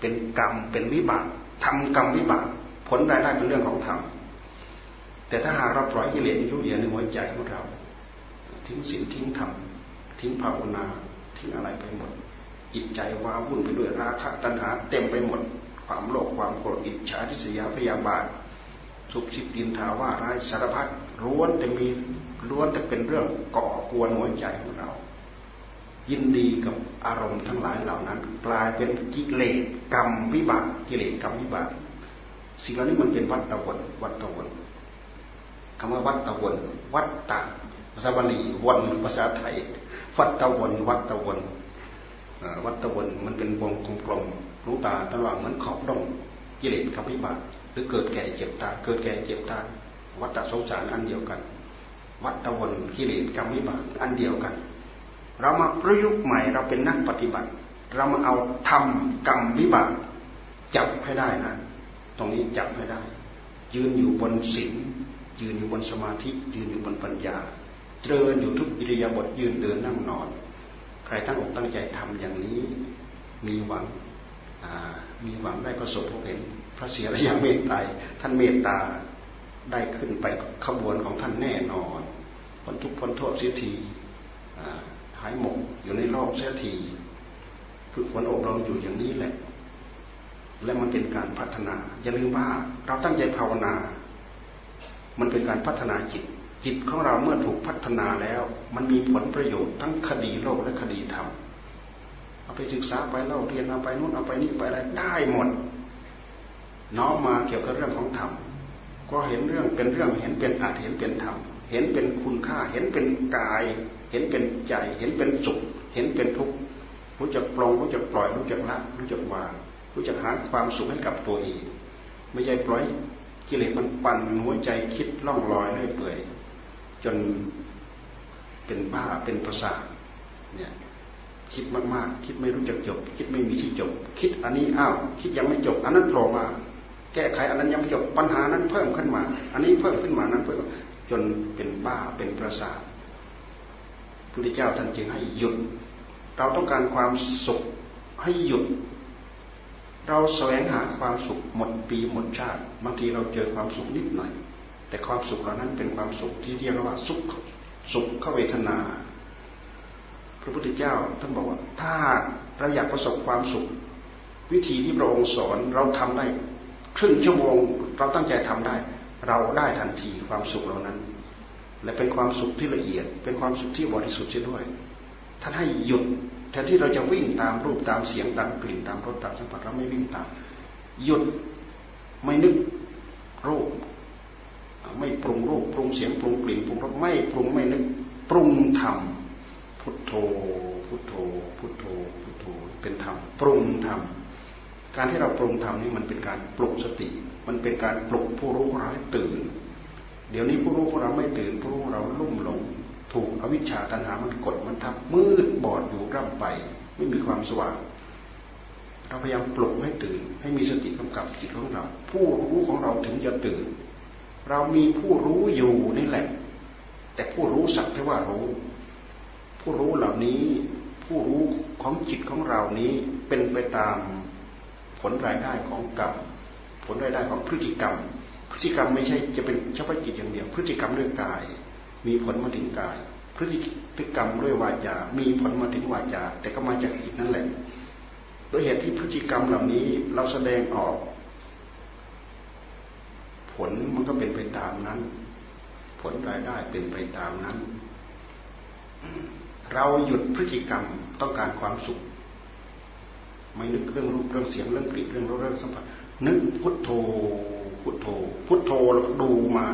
เป็นกรรม เป็นวิบากทำกรรมวิบากผลรายได้เป็นเรื่องของธรรม แต่ถ้าหากเราปล่อยกิเลสยุ่ยเยียในหัวใจของเรา ทิ้งศีลทิ้งธรรม ทิ้งภาวนาทิ้งอะไรไปหมด จิตใจว้าวุ่นไปด้วยราคะตัณหา เต็มไปหมด ความโลภความโกรธอิจฉาทิษยาพยาบาทสุขชิดดินทาว่าร้ายสารพัดล้วนแต่มีล้วนแต่เป็นเรื่องก่อกวนหัวใจของเรา ยินดีกับอารมณ์ทั้งหลายเหล่านั้น กลายเป็นกิเลสกรรมวิบากกิเลสกรรมวิบากสิ่งเหล่านี้มันเป็นวัฏฏวนวัฏฏวนคำว่าวัดตะวนวัดตะภาษาบาลีวนภาษาไทย วัดตะวันวัดตะวันวัดตะวันมันเป็นวงกลมๆลูกตาตลอดเหมือนขอบดงกิเลสกับวิบากหรือเกิดแก่เจ็บตาเกิดแก่เจ็บตาวัดตะสงสารอันเดียวกัน วัดตะวนกิเลสกับวิบากอันเดียวกัน เรามาประยุกต์ใหม่เราเป็นนักปฏิบัติ เรามาเอาทำกรรมวิบากจับให้ได้นะ ตรงนี้จับให้ได้ ยืนอยู่บนศีลยืนอยู่บนสมาธิ ยืนอยู่บนปัญญา เจริญอยู่ทุกอิริยาบถยืนเดินนั่งนอน ใครตั้งอกตั้งใจทำอย่างนี้มีหวังมีหวังได้ประสบพบเห็น พระเสียระยะเมตไตรท่านเมตตาได้ขึ้นไปขบวนของท่านแน่นอนพ้นทุกพ้นโทษเสียทีหายหมกอยู่ในโลกเสียทีฝึกฝนอบรมอยู่อย่างนี้แหละ และมันเป็นการพัฒนาอย่าลืมว่าเราตั้งใจภาวนา มันเป็นการพัฒนาจิต จิตของเราเมื่อถูกพัฒนาแล้ว มันมีผลประโยชน์ทั้งคดีโลกและคดีธรรมเอาไปศึกษาไปเล่าเรียนเอาไปนู่นเอาไปนี่ไปอะไรได้หมด น้อมมาเกี่ยวกับเรื่องของธรรมก็เห็นเรื่องเป็นเรื่องเห็นเป็นอาจเห็นเป็นธรรมเห็นเป็นคุณค่าเห็นเป็นกาย เห็นเป็นใจ เห็นเป็นสุข เห็นเป็นทุกข์รู้จักปลงรู้จักปล่อยรู้จักละรู้จักวางรู้จักหาความสุขให้กับตัวเอง ไม่ใช่ปล่อยกิเลสมันปั่นหัวใจคิดล่องลอยเรื่อยเปื่อย จนเป็นบ้าเป็นประสาทเนี่ยคิดมากๆ คิดไม่รู้จักจบ คิดไม่มีที่จบ คิดอันนี้อ้าวคิดยังไม่จบ อันนั้นโผล่มา แก้ไขอันนั้นยังไม่จบปัญหานั้นเพิ่มขึ้นมา อันนี้เพิ่มขึ้นมานั้นเพิ่มจนเป็นบ้าเป็นประสาทพุทธเจ้าท่านจึงให้หยุด เราต้องการความสุขให้หยุด เราแสวงหาความสุขหมดปีหมดชาติบางทีเราเจอความสุขนิดหน่อย แต่ความสุขเหล่านั้นเป็นความสุขที่เรียกว่าสุขสุขเวทนา พระพุทธเจ้าท่านบอกว่า ถ้าเราอยากประสบความสุข วิธีที่พระองค์สอนเราทำได้ ครึ่งชั่วโมงเราตั้งใจทำได้ เราได้ทันทีความสุขเหล่านั้น และเป็นความสุขที่ละเอียด เป็นความสุขที่บริสุทธิ์เช่นด้วยท่านให้หยุดแทนที่เราจะวิ่งตามรูปตามเสียงตามกลิ่นตามรสตามสัมผัสเราไม่วิ่งตาม หยุดไม่นึกรูป ไม่ปรุงรูปปรุงเสียงปรุงกลิ่นปรุงรสไม่ปรุงไม่นึกปรุงธรรมพุทโธ พุทโธ พุทโธ พุทโธ เป็นธรรมปรุงธรรมการที่เราปรุงธรรมนี่มันเป็นการปลุกสติ มันเป็นการปลุกผู้รู้ของเราให้ตื่น เดี๋ยวนี้ผู้รู้ของเราไม่ตื่นผู้รู้ของเราลุ่มหลงถูกอวิชชาตัณหามันกดมันทับมืดบอดอยู่ร่ำไป ไม่มีความสว่างเราพยายามปลุกให้ตื่น ให้มีสติกำกับจิตของเรา ผู้รู้ของเราถึงจะตื่น เรามีผู้รู้อยู่นี่แหละ แต่ผู้รู้สักแค่ว่ารู้ ผู้รู้เหล่านี้ ผู้รู้ของจิตของเรานี้เป็นไปตามผลรายได้ของกรรมผลรายได้ของพฤติกรรม พฤติกรรมไม่ใช่จะเป็นเฉพาะจิตอย่างเดียว พฤติกรรมเรื่องกาย มีผลมาถึงกาย พฤติกรรมด้วยวาจา มีผลมาถึงวาจา แต่ก็มาจากจิตนั่นแหละโดยเหตุที่พฤติกรรมเหล่านี้เราแสดงออก ผลมันก็เป็นไปตามนั้น ผลรายได้เป็นไปตามนั้น เราหยุดพฤติกรรมต้องการความสุข ไม่นึกเรื่องรูปเรื่องเสียงเรื่องกลิ่นเรื่องรสเรื่องสัมผัสนึกพุทโธพุทโธพุทโธแล้วดูมา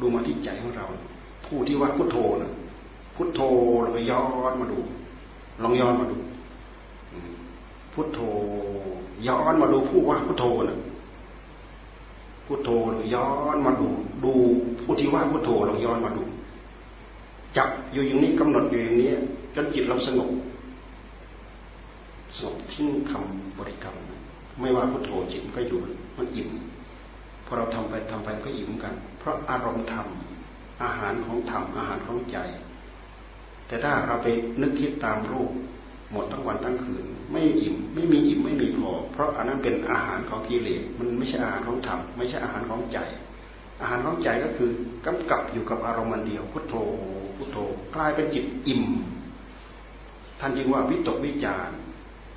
ดูมาที่ใจของเรา ผู้ที่ว่าพุทโธนะพุทโธเราไปย้อนมาดู ลองย้อนมาดูพุทโธย้อนมาดูผู้ว่าพุทโธนะ พุทโธหรือย้อนมาดู ดูผู้ที่ว่าพุทโธลองย้อนมาดูจับอยู่อย่างนี้กำหนดอยู่อย่างนี้จนจิตเราสงบสงบทิ้งคำบริกรรม ไม่ว่าพุทโธจิตก็อยู่มันอิ่มพอเราทำไปทำไปก็อิ่มกัน เพราะอารมณ์ธรรมอาหารของธรรมอาหารของใจ แต่ถ้าเราไปนึกคิดตามรูป หมดทั้งวันทั้งคืน ไม่อิ่มไม่มีอิ่มไม่มีพอ เพราะอันนั้นเป็นอาหารของกิเลสมันไม่ใช่อาหารของธรรมไม่ใช่อาหารของใจ อาหารของใจก็คือกำกับอยู่กับอารมณ์เดียวพุทโธพุทโธกลายเป็นจิตอิ่มท่านจึงว่าวิตกวิจาร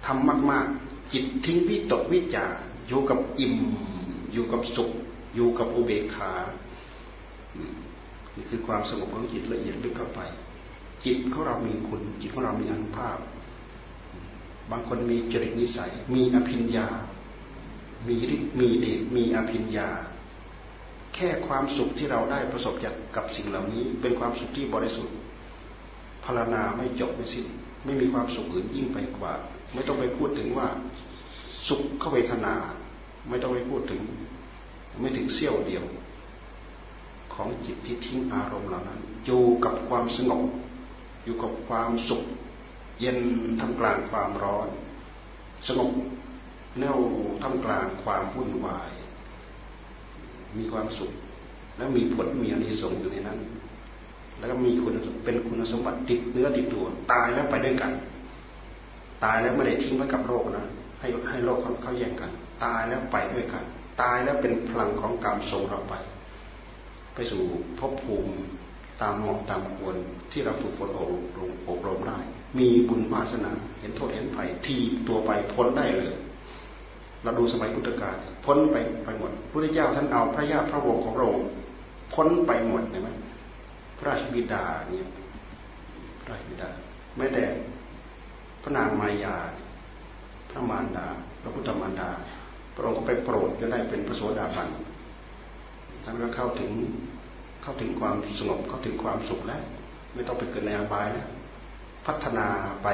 ทำมากๆ จิตทิ้งวิตกวิจารอยู่กับอิ่ม อยู่กับสุข อยู่กับอุเบกขานี่คือความสงบของจิตละเอียดลึกเข้าไป จิตของเรามีคุณ จิตของเรามีอนุภาพ บางคนมีจริตนิสัย มีอภิญญา มีฤทธิ์มีเดชมีอภิญญา แค่ความสุขที่เราได้ประสบจากกับสิ่งเหล่านี้ เป็นความสุขที่บริสุทธิ์พารณาไม่จบไม่สิ้น ไม่มีความสุขอื่นยิ่งไปกว่า ไม่ต้องไปพูดถึงว่า สุขเข้าเวทนา ไม่ต้องไปพูดถึง ไม่ถึงเสี้ยวเดียว ของจิตที่ทิ้งอารมณ์เหล่านั้นอยู่กับความสงบอยู่กับความสุข เย็นทำกลางความร้อน สงบแน่วทำกลางความวุ่นวาย มีความสุข แล้วมีผลมีอนิสงส์อยู่ในนั้น แล้วก็มีคุณเป็นคุณสมบัติติดเนื้อติดตัว ตายแล้วไปด้วยกัน ตายแล้วไม่ได้ทิ้งไว้กับโลกนะให้ให้โลกเขาเขาแย่งกัน ตายแล้วไปด้วยกัน ตายแล้วเป็นพลังของกรรมส่งเราไป ไปสู่ภพภูมิตามเหมาะตามควรที่เราฝึกฝนอบรมอบรมได้ มีบุญวาสนา เห็นโทษเห็นภัยทีตัวไปพ้นได้เลย เราดูสมัยพุทธกาลพ้นไปไปหมดพุทธเจ้าท่านเอาพระญาติพระวงศ์ของพระองค์พ้นไปหมดเห็นไหมพระราชบิดาเนี่ยพระราชบิดาแม้แต่พระนางมายา พระมารดา พระพุทธมารดา พระองค์ก็ไปโปรดก็ได้เป็นพระโสดาบันท่านก็เข้าถึงเข้าถึงความสงบเข้าถึงความสุขแล้ว ไม่ต้องไปเกิดในอบายแล้ว พัฒนาไป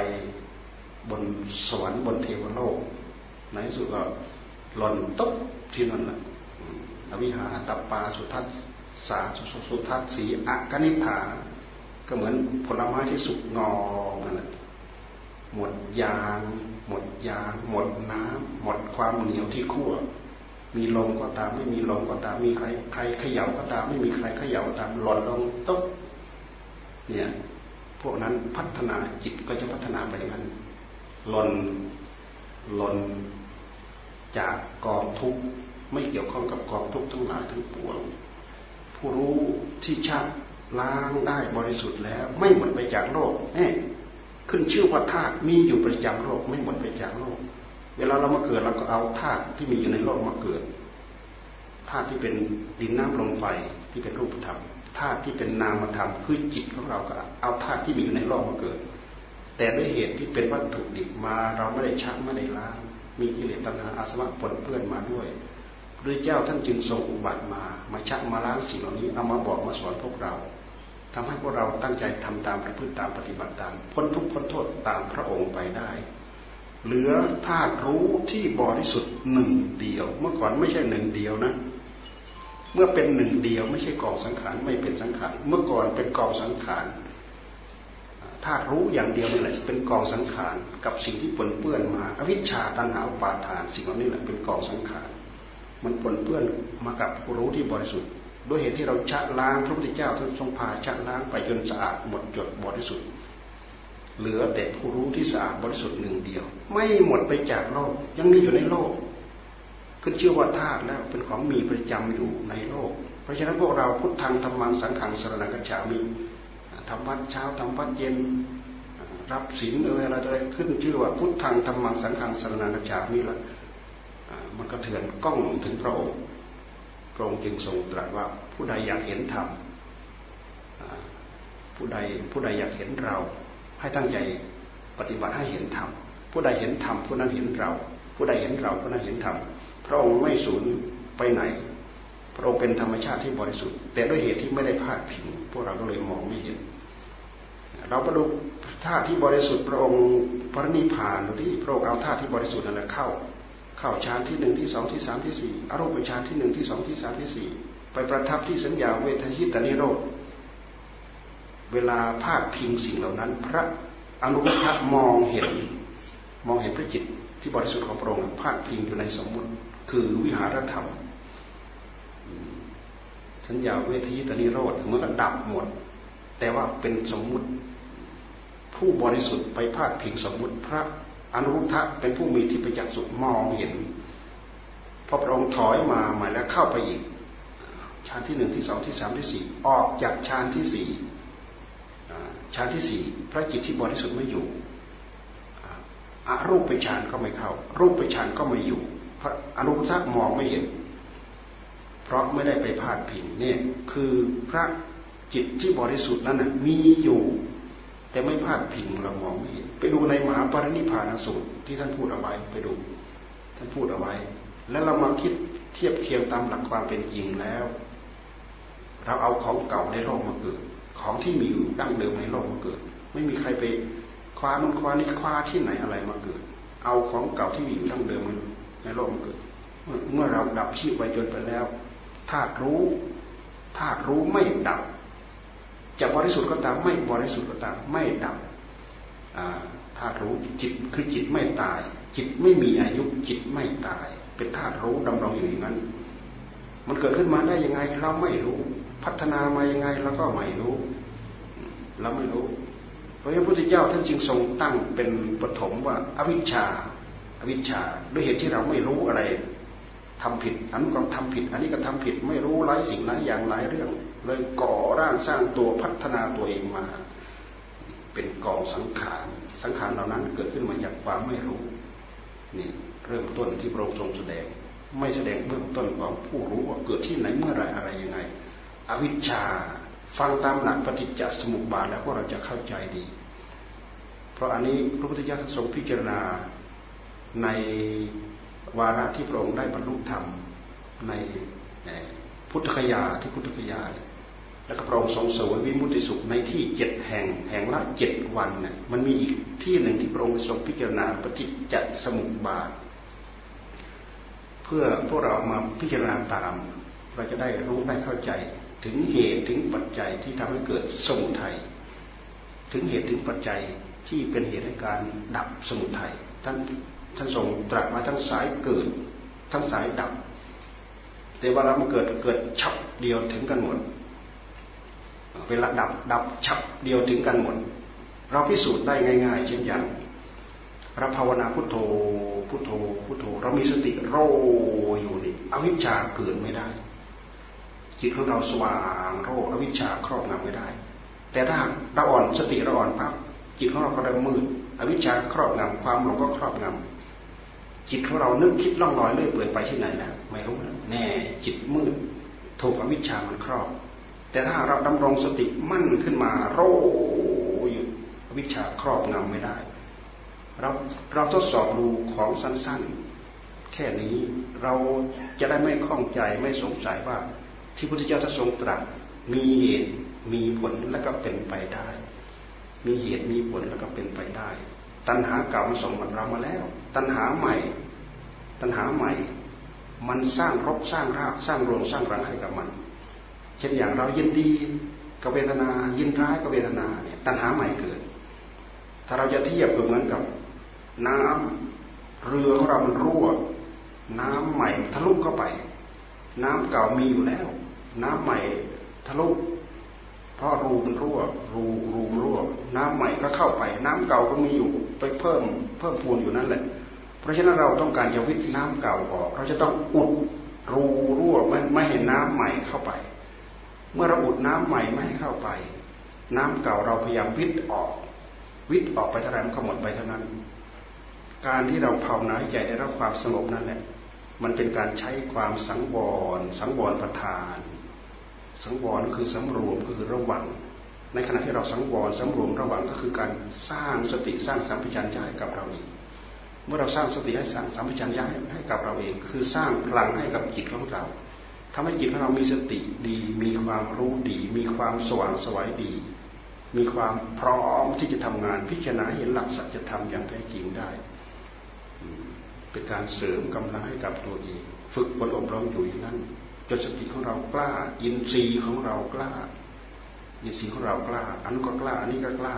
บนสวรรค์บนเทวโลกในที่สุดก็หล่นตุ๊บที่นั่นแหละอวิหาตัปปาสุทัศสาสุทัศสีอกนิฐาก็เหมือนผลไม้ที่สุกงอนั่นแหละหมดยาง หมดยาง หมดน้ำหมดความเหนียวที่คั่ว มีลมก็ตาม ไม่มีลมก็ตาม มีใครใครเขย่าก็ตาม ไม่มีใครเขย่าตามหล่นลงตุ๊บเนี่ย พวกนั้นพัฒนาจิตก็จะพัฒนาไปอย่างนั้นหล่นหล่นจากกองทุกข์ไม่เกี่ยวข้องกับกองทุกข์ทั้งหลายทั้งปวง ผู้รู้ที่ชัดล้างได้บริสุทธิ์แล้ว ไม่หมดไปจากโลกแน่ขึ้นชื่อว่าธาตุมีอยู่ประจำโลกไม่หมดไปจากโลก เวลาเรามาเกิดเราก็เอาธาตุที่มีอยู่ในโลกมาเกิดธาตุที่เป็นดินน้ำลมไฟที่เป็นรูปธรรม ธาตุที่เป็นนามธรรมคือจิตของเราก็เอาธาตุที่มีอยู่ในโลกมาเกิด แต่ด้วยเหตุที่เป็นวัตถุดิบมาเราไม่ได้ชักไม่ได้ล้างมีกิเลสตัณหาอาสวะปนเปื้อนมาด้วยพระเจ้าท่านจึงทรงอุบัติมา มาชักมาล้างสิ่งเหล่านี้เอามาบอกมาสอนพวกเราทำให้พวกเราตั้งใจทำตามประพฤติตามปฏิบัติตามพ้นทุกข์พ้นโทษตามพระองค์ไปได้ เหลือธาตุรู้ที่บริสุทธิ์หนึ่งเดียว เมื่อก่อนไม่ใช่หนึ่งเดียวนะ เมื่อเป็นหนึ่งเดียวไม่ใช่กองสังขารไม่เป็นสังขารเมื่อก่อนเป็นกองสังขารธาตุรู้อย่างเดียวนี่แหละเป็นกองสังขารกับสิ่งที่ปนเปื้อนมาอวิชชาตัณหาปาทานสิ่งเหล่านี้แหละเป็นกองสังขารมันปนเปื้อนมากับผู้รู้ที่บริสุทธิ์ด้วยเหตุที่เราชะล้างพระพุทธเจ้าท่านทรงพาชะล้างไปจนสะอาดหมดจดบริสุทธิ์เหลือแต่ผู้รู้ที่สะอาดบริสุทธิ์หนึ่งเดียว ไม่หมดไปจากโลกยังมีอยู่ในโลก ขึ้นชื่อว่าธาตุแล้วเป็นของมีประจำอยู่ในโลก เพราะฉะนั้นพวกเราพุทธังธรรมังสังขังสรนังกัจฉามิทำวัดเช้าทำวัดเย็นรับศีลเอออะไรอะไรขึ้นชื่อว่าพุทธังธรรมังสังขังสรนังกัจฉามิละมันก็เถื่อนกล้องถึงพระองค์พระองค์จึงทรงตรัสว่าผู้ใดอยากเห็นธรรมผู้ใดผู้ใดอยากเห็นเรา ให้ตั้งใจปฏิบัติให้เห็นธรรมผู้ใดเห็นธรรมผู้นั้นเห็นเรา ผู้ใดเห็นเราผู้นั้นเห็นธรรม พระองค์ไม่สูญไปไหน พระองค์เป็นธรรมชาติที่บริสุทธิ์ แต่ด้วยเหตุที่ไม่ได้พาดผิงพวกเราก็เลยมองไม่เห็น เราประดูธาตุที่บริสุทธิ์พระองค์พระนิพพานที่พระองค์เอาธาตุที่บริสุทธิ์นั่นแหละเข้า เข้าฌานที่หนึ่งที่สองที่สามที่สี่อารมณ์ฌานที่หนึ่งที่สองที่สามที่สี่ไปประทับที่สัญญาเวทยิตานิโรธเวลาภาคพิงสิ่งเหล่านั้น พระอนุรุทธะมองเห็น มองเห็นพระจิตที่บริสุทธิ์ของพระองค์ภาคพิงอยู่ในสมมุติ คือวิหารธรรม สัญญาเวทยิตานิโรธเมื่อก็ดับหมด แต่ว่าเป็นสมมุติ ผู้บริสุทธิ์ไปภาคพิงสมมุติพระอนุรุทธะเป็นผู้มีที่ประจักษ์สุมองเห็นพอพระองค์ถอยมาใหม่แล้วเข้าไปอีกฌานที่หนึ่งที่สองที่สามที่สี่ออกจากฌานที่สี่ฌานที่สี่พระจิตที่บริสุทธิ์ไม่อยู่อรูปไปฌานก็ไม่เข้า รูปไปฌานก็ไม่อยู่ พระอนุรุทธะมองไม่เห็น เพราะไม่ได้ไปพาดพิงเนี่ยคือพระจิตที่บริสุทธิ์นั้นนะมีอยู่ แต่ไม่พาดพิงเรามองไม่เห็นไปดูในมหาปรินิพานสูตรที่ท่านพูดเอาไว้ไปดู ท่านพูดเอาไว้ แล้วเรามาคิดเทียบเคียงตามหลักความเป็นจริงแล้ว เราเอาของเก่าในโลกมาเกิด ของที่มีอยู่ดั้งเดิมในโลกมาเกิด ไม่มีใครไปคว้านุ่นคว้านี่คว้าที่ไหนอะไรมาเกิด เอาของเก่าที่มีอยู่ดั้งเดิม ในโลกมาเกิดเมื่อเราดับชีพไวจนไปแล้วธาตุรู้ธาตุรู้ไม่ดับจะบริสุทธิ์ก็ตามไม่บริสุทธิ์ก็ตามไม่ดับธาตุรู้จิตคือจิตไม่ตาย จิตไม่มีอายุจิตไม่ตาย เป็นธาตุรู้ดำรงอยู่อย่างนั้น มันเกิดขึ้นมาได้ยังไงเราไม่รู้ พัฒนามายังไงเราก็ไม่รู้เราไม่รู้ เพราะฉะนั้นพระพุทธเจ้าท่านจึงทรงตั้งเป็นปฐมว่าอวิชชา อวิชชาด้วยเหตุที่เราไม่รู้อะไรทำผิด อันนี้ก็ทำผิดอันนี้ก็ทำผิด ไม่รู้หลายสิ่งหลายอย่างหลายเรื่อง เลยก่อร่างสร้างตัวพัฒนาตัวเองมา เป็นกองสังขารสังขารเหล่านั้นเกิดขึ้นมาจากความไม่รู้นี่เริ่มต้นที่พระองค์ทรงแสดง ไม่แสดงเบื้องต้นของผู้รู้ว่าเกิดที่ไหนเมื่อไรอะไรยังไง อวิชชาฟังตามหลักปฏิจจสมุปบาทแล้วพวกเราจะเข้าใจดี เพราะอันนี้พระพุทธเจ้าทรงพิจารณา ในวาระที่พระองค์ได้บรรลุธรรมในพุทธคยาที่พุทธคยา แล้วก็พระองค์ทรงสวยวิมุติสุขในที่เจ็ดแห่งแห่งละเจ็ดวันเนี่ยมันมีอีกที่หนึ่งที่พระองค์ทรงพิจารณาปฏิจจสมุปบาท เพื่อพวกเรามาพิจารณาตาม เราจะได้รู้ได้เข้าใจถึงเหตุถึงปัจจัยที่ทำให้เกิดสมุทัยถึงเหตุถึงปัจจัยที่เป็นเหตุในการดับสมุทัยท่าน ท่านทรงตรัสมาทั้งสายเกิด ทั้งสายดับแต่ว่าเราเกิดเกิดฉับเดียวถึงกันหมด เวลาดับดับฉับเดียวถึงกันหมด เราพิสูจน์ได้ง่าย ๆ เช่นอย่างเราภาวนาพุทโธพุทโธพุทโธ เรามีสติโรอยู่นี่อวิชชาเกิดไม่ได้ จิตของเราสว่างโรอวิชชาครอบงำไม่ได้ แต่ถ้าเราอ่อนสติเราอ่อนปั๊บจิตของเราก็เริ่มมืดอวิชชาครอบงำความหลงก็ครอบงำ จิตของเรานึกคิดล่องลอยเลื่อยเปื่อยไปที่ไหนแล้วไม่รู้แน่จิตมืดถูกอวิชชามันครอบ แต่ถ้าเราดำรงสติมั่นขึ้นมาโรอยู่อวิชชาครอบงำไม่ได้ เราเราทดสอบดูของสั้นๆ แค่นี้เราจะได้ไม่คล่องใจไม่สงสัยว่า ที่พุทธเจ้าทรงตรัสมีเหตุมีผลและก็เป็นไปได้ มีเหตุมีผลแล้วก็เป็นไปได้ ตัณหาเก่ามันส่งมันเรามาแล้ว ตัณหาใหม่ ตัณหาใหม่ มันสร้างรบสร้างรากสร้างรวงสร้างรังให้กับมัน เช่นอย่างเรายินดีกับเวทนา ยินร้ายกับเวทนาเนี่ยตัณหาใหม่เกิด ถ้าเราจะเทียบก็เหมือนกับน้ำเรือของเรามันรั่ว น้ำใหม่ทะลุเข้าไป น้ำเก่ามีอยู่แล้ว น้ำใหม่ทะลุเพราะรูมันรั่ว รูรูรั่ว น้ำใหม่ก็เข้าไป น้ำเก่าก็มีอยู่ ไปเพิ่มเพิ่มพูนอยู่นั่นแหละ เพราะฉะนั้นเราต้องการจะวิทน้ำเก่าออก เราจะต้องอุดรูรั่วไม่ไม่ให้น้ำใหม่เข้าไป เมื่อเราอุดน้ำใหม่ไม่ให้เข้าไป น้ำเก่าเราพยายามวิทออก วิทออกไปเท่าไรมันก็หมดไปเท่านั้น การที่เราภาวนาใจได้รับความสงบนั่นแหละ มันเป็นการใช้ความสังวร สังวรประทาน สังวรคือสำรวมก็คือระวัง ในขณะที่เราสังวรสำรวมระวังก็คือการสร้างสติสร้างสัมผัสัญญาให้กับเราเองเมื่อเราสร้างสติให้สร้างสัมผัสัญญาให้กับเราเอง คือสร้างพลังให้กับจิตของเราทำให้จิตของเรามีสติดี มีความรู้ดี มีความสว่างสวัยดี มีความพร้อมที่จะทำงานพิจารณาเห็นหลักสัจธรรมอย่างแท้จริงได้ เป็นการเสริมกำลังให้กับตัวเอง ฝึกฝนอบรมอยู่อย่างนั้นจนสติของเรากล้า อินทรีย์ของเรากล้า อินทรีย์ของเรากล้า อันก็กล้า อันนี้ก็กล้า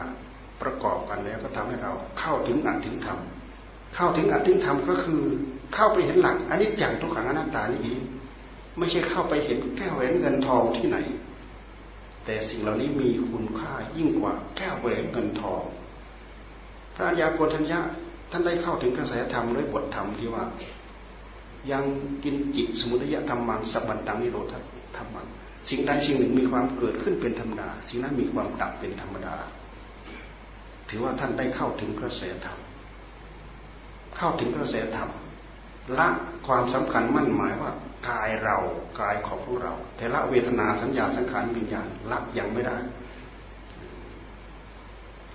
ประกอบกันแล้วก็ทำให้เราเข้าถึงอัตถึงธรรม เข้าถึงอัตถึงธรรมก็คือเข้าไปเห็นหลักอันนี้จังทุกขังอนัตตานี่เองไม่ใช่เข้าไปเห็นแก้วแหวนเงินทองที่ไหน แต่สิ่งเหล่านี้มีคุณค่ายิ่งกว่าแก้วแหวนเงินทอง พระญาโกฏทัญญาท่านได้เข้าถึงกระแสธรรมด้วยบทธรรมที่ว่า ยังกินจิตสมุทัยธรรมังสับบันตังนิโรธธรรมัง สิ่งใดสิ่งหนึ่งมีความเกิดขึ้นเป็นธรรมดา สิ่งนั้นมีความดับเป็นธรรมดา ถือว่าท่านได้เข้าถึงกระแสธรรม เข้าถึงกระแสธรรมละความสำคัญมั่นหมายว่ากายเรากายของพวกเราแต่ละเวทนาสัญญาสังขารวิญญาณละยังไม่ได้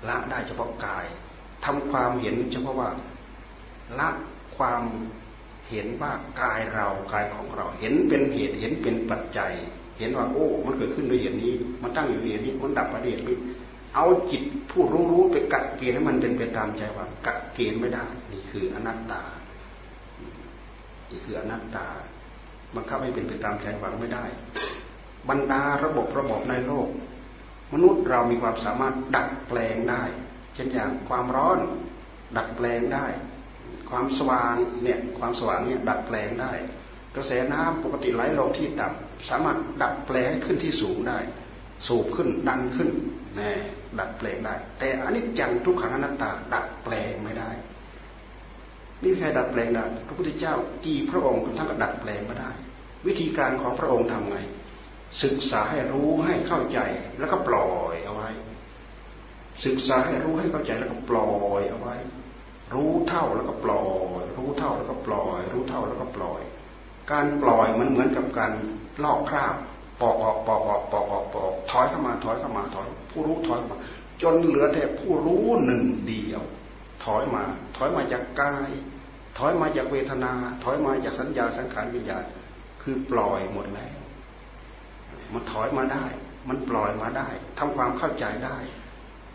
ละได้เฉพาะกายทำความเห็นเฉพาะว่าละความเห็นว่ากายเรากายของเราเห็นเป็นเหตุเห็นเป็นปัจจัย เห็นว่าโอ้ มันเกิดขึ้นด้วยเหตุนี้ มันตั้งอยู่เหตุนี้ มันดับประเดี๋ยวนี้เอาจิตผู้รู้รู้ไปกัดเกณฑ์ให้มันเป็นไปตามใจว่า กัดเกณฑ์ไม่ได้ นี่คืออนัตตา นี่คืออนัตตา บังคับให้เป็นไปตามใจหวังไม่ได้ บรรดาระบบระบบในโลก มนุษย์เรามีความสามารถดัดแปลงได้ เช่นอย่างความร้อน ดัดแปลงได้ ความสว่างเนี่ย ความสว่างเนี่ยดัดแปลงได้ กระแสน้ำปกติไหลลงที่ต่ำสามารถดัดแปลงให้ขึ้นที่สูงได้ สูบขึ้นดันขึ้นแน่ดัดแปลงได้ แต่อันนี้จังทุกขังอนัตตาดัดแปลงไม่ได้นี่ใครดัดแปลงได้พระพุทธเจ้ากี่พระองค์ท่านก็ดัดแปลงไม่ได้ วิธีการของพระองค์ทำไง ศึกษาให้รู้ให้เข้าใจแล้วก็ปล่อยเอาไว้ ศึกษาให้รู้ให้เข้าใจแล้วก็ปล่อยเอาไว้ รู้เท่าแล้วก็ปล่อย รู้เท่าแล้วก็ปล่อย รู้เท่าแล้วก็ปล่อย การปล่อยมันเหมือนกับการลอกคราบปอกออกปอกออกปอกออกปอกถอยเข้ามาถอยเข้ามาถอยผู้รู้ถอยมา จนเหลือแต่ผู้รู้หนึ่งเดียว ถอยมา ถอยมาจากกาย ถอยมาจากเวทนา ถอยมาจากสัญญาสังขารวิญญาณคือปล่อยหมดแล้ว มันถอยมาได้ มันปล่อยมาได้ทำความเข้าใจได้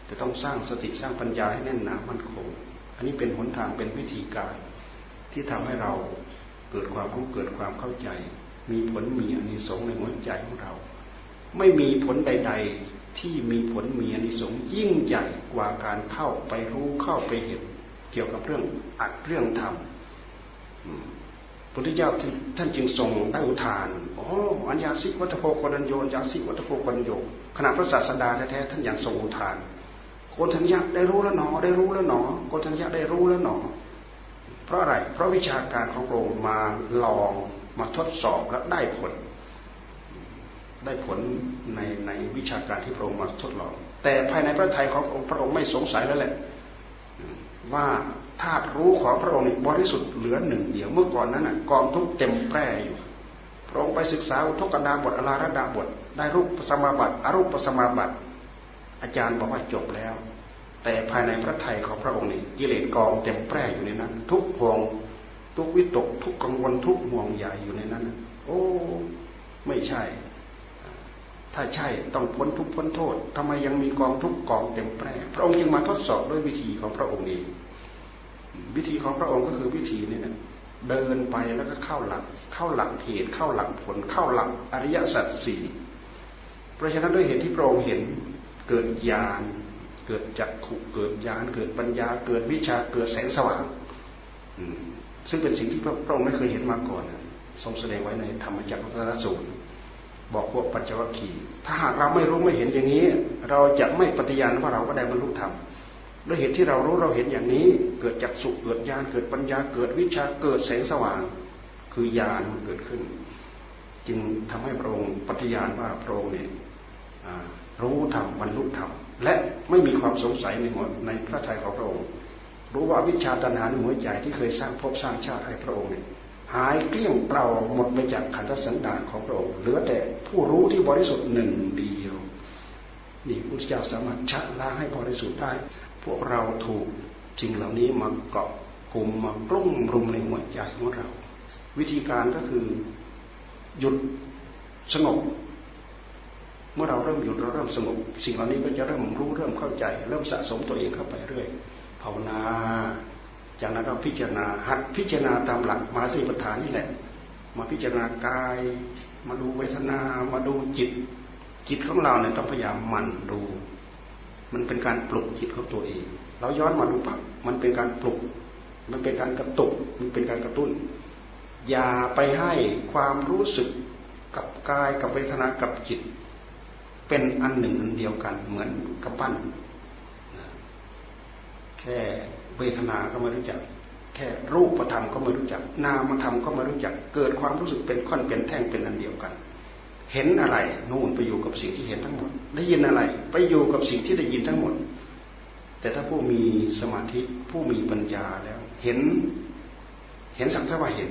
จะต้องสร้างสติสร้างปัญญาให้แน่นหนามั่นคง อันนี้เป็นหนทางเป็นวิธีการที่ทำให้เรา เกิดความรู้เกิดความเข้าใจ มีผลมีอานิสงส์ในหัวใจของเรา ไม่มีผลใด ๆที่มีผลมีอานิสงส์ยิ่งใหญ่กว่าการเข้าไปรู้เข้าไปเห็น เกี่ยวกับเรื่องอัดเรื่องทำพุทธเจ้าท่านจึงทรงได้อุทานอ๋ออัญญาสิกวัตโพกนัญโยอัญญาสิกวัตโพกนัญโยขณะพระศาสดาแท้ๆท่านยังทรงอุทานโกนทัญญาได้รู้แล้วหนอ ได้รู้แล้วหนอโกนทัญญาได้รู้แล้วหนอ เพราะอะไร เพราะวิชาการของพระองค์มาลองมาทดสอบและได้ผล ได้ผลในในวิชาการที่พระองค์มาทดลอง แต่ภายในพระทัยขององค์พระองค์ไม่สงสัยแล้วแหละว่าธาตุรู้ของพระองค์บริสุทธิ์เหลือหนึ่งเดียวเมื่อก่อนนั้นกองทุกเต็มแพร่อยู่พระองค์ไปศึกษาอุทกดาบทอลาระดาบท ได้รูปสมาบัติอรูปสมาบัติ อาจารย์บอกว่าจบแล้ว แต่ภายในพระไทยของพระองค์นี่กิเลสกองเต็มแปร่อยู่ในนั้น ทุกห่วงทุกวิตก ทุกกังวลทุกห่วงใหญ่อยู่ในนั้น โอ้ไม่ใช่ ถ้าใช่ต้องพ้นทุกพ้นโทษทำไมยังมีกองทุกกองเต็มแปร่พระองค์จึงมาทดสอบด้วยวิธีของพระองค์เองวิธีของพระองค์ก็คือวิธีนี้นะเดินไปแล้วก็เข้าหลัก เข้าหลักเหตุเข้าหลักผล เข้าหลักอริยสัจสี่เพราะฉะนั้นด้วยเหตุที่พระองค์เห็นเกิดญาณ เกิดจักขุเกิดญาณเกิดปัญญา เกิดวิชาเกิดแสงสว่างซึ่งเป็นสิ่งที่พระองค์ไม่เคยเห็นมาก่อนทรงแสดงไว้ในธรรมจักรวัฏสูตรบอกพวกปัจจวัคคีถ้าหากเราไม่รู้ไม่เห็นอย่างนี้ เราจะไม่ปฏิญาณว่าเราก็ได้บรรลุธรรมด้วยเหตุที่เรารู้เราเห็นอย่างนี้ เกิดจากสุขเกิดญาณเกิดปัญญาเกิดวิชาเกิดแสงสว่าง คือญาณเกิดขึ้น จึงทำให้พระองค์ปฏิญาณว่าพระองค์เนี่ยรู้ธรรมบรรลุธรรม และไม่มีความสงสัยในหัวในพระทัยของพระองค์ รู้ว่าวิชาตัณหาในหัวใจที่เคยสร้างภพสร้างชาติให้พระองค์เนี่ยหายเกลี้ยงเปล่าหมดไปจากขันธสันดานของพระองค์เหลือแต่ผู้รู้ที่บริสุทธิ์หนึ่งเดียวนี่พระเจ้าสามารถชะล้างให้บริสุทธิ์ได้ พวกเราถูกจริงเหล่านี้มาเกาะกลุ่มมากลุ่มรุมในหัวใจของเรา วิธีการก็คือหยุดสงบ เมื่อเราเริ่มหยุดเราเริ่มสงบสิ่งเหล่านี้ก็จะเริ่มรู้เริ่มเข้าใจ เริ่มสะสมตัวเองเข้าไปเรื่อยภาวนา จากนั้นเราพิจารณาหัดพิจารณาตามหลักมาสีปัฏฐานนี่แหละ มาพิจารณากาย มาดูเวทนา มาดูจิต จิตของเราเนี่ยต้องพยายามมันดู มันเป็นการปลุกจิตของตัวเอง เราย้อนมาดูปับมันเป็นการปลุก มันเป็นการกระตุก มันเป็นการกระตุ้น อย่าไปให้ความรู้สึกกับกายกับเวทนากับจิต เป็นอันหนึ่งอันเดียวกันเหมือนกำปั้นแค่เวทนา ก็ไม่รู้จัก แค่รูปธรรมก็ไม่รู้จัก นามธรรมก็ไม่รู้จัก เกิดความรู้สึกเป็นค่อนเป็นแท่งเป็นอันเดียวกัน เห็นอะไรนู่นไปอยู่กับสิ่งที่เห็นทั้งหมด ได้ยินอะไร ไปอยู่กับสิ่งที่ได้ยินทั้งหมด แต่ถ้าผู้มีสมาธิผู้มีปัญญาแล้ว เห็น เห็นสักเท่าว่าเห็น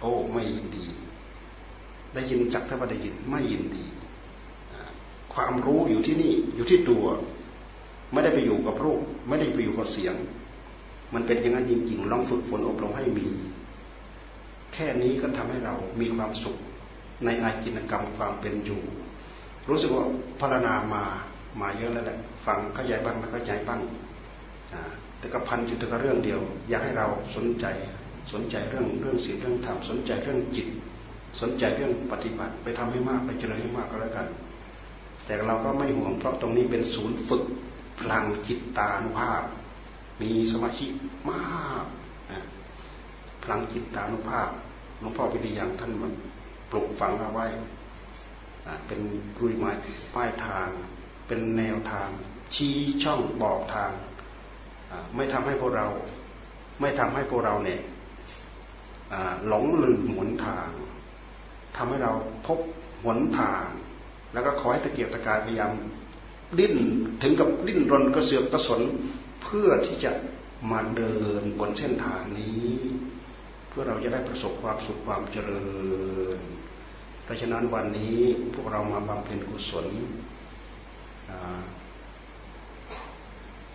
โอ้ไม่ยินดี ได้ยินจักเท่าว่าได้ยิน ไม่ยินดี ความรู้อยู่ที่นี่อยู่ที่ตัว ไม่ได้ไปอยู่กับรูป ไม่ได้ไปอยู่กับเสียง มันเป็นอย่างนั้นจริงๆลองฝึกฝนอบรมให้มี แค่นี้ก็ทำให้เรามีความสุขในอาจินกรรมความเป็นอยู่ รู้สึกว่าพารณามามาเยอะแล้วแหละฟังเข้าใจบ้างไม่เข้าใจบ้างแต่ก็พันอยู่แต่กับเรื่องเดียว อยากให้เราสนใจสนใจเรื่องเรื่องศีลเรื่องธรรมสนใจเรื่องจิต สนใจเรื่องปฏิบัติ ไปทำให้มากไปเจริญให้มากก็แล้วกัน แต่เราก็ไม่ห่วงเพราะตรงนี้เป็นศูนย์ฝึกพลังจิตตานุภาพ มีสมาธิมากพลังจิตตานุภาพหลวงพ่อพิริยังท่านมันปลูกฝังเอาไว้เป็นกุยไม้ป้ายทาง เป็นแนวทาง ชี้ช่องบอกทางไม่ทำให้พวกเรา ไม่ทำให้พวกเราเนี่ยหลงลืมหนทางทำให้เราพบหนทาง แล้วก็ขอให้ตะเกียกตะกายพยายามดิ้นถึงกับดิ้นรนกระเสือกกระสนเพื่อที่จะมาเดินบนเส้นทางนี้ เพื่อเราจะได้ประสบความสุขความเจริญ เพราะฉะนั้นวันนี้พวกเรามาบำเพ็ญกุศล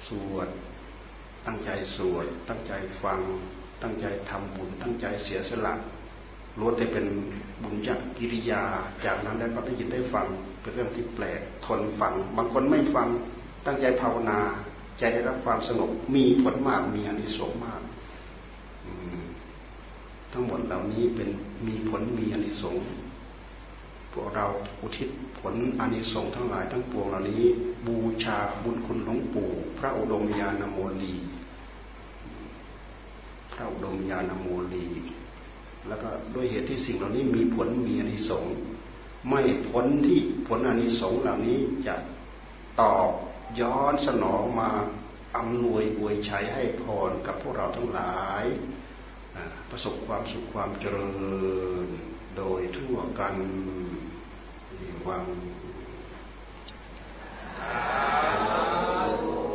สวดตั้งใจสวดตั้งใจฟัง ตั้งใจทำบุญ ตั้งใจเสียสละ ล้วนแต่เป็นบุญญกิริยา จากนั้นแล้วก็ได้ยินได้ฟังเป็นเรื่องที่แปลกทนฟัง บางคนไม่ฟังตั้งใจภาวนา ใจได้รับความสงบมีผลมากมีอนิสงส์มากทั้งหมดเหล่านี้เป็นมีผลมีอนิสงส์พวกเราอุทิศผลอานิสงส์ทั้งหลายทั้งปวงเหล่านี้ บูชาบุญคุณหลวงปู่ พระอุดมญาณโมลี พระอุดมญาณโมลี แล้วก็ด้วยเหตุที่สิ่งเหล่านี้มีผลมีอนิสงส์ไม่ผลที่ผลอนิสงส์เหล่านี้จะตอบย้อนสนองมาอำนวยอวยชัยให้พรกับพวกเราทั้งหลาย ประสบความสุขความเจริญโดยทั่วกัน เอวัง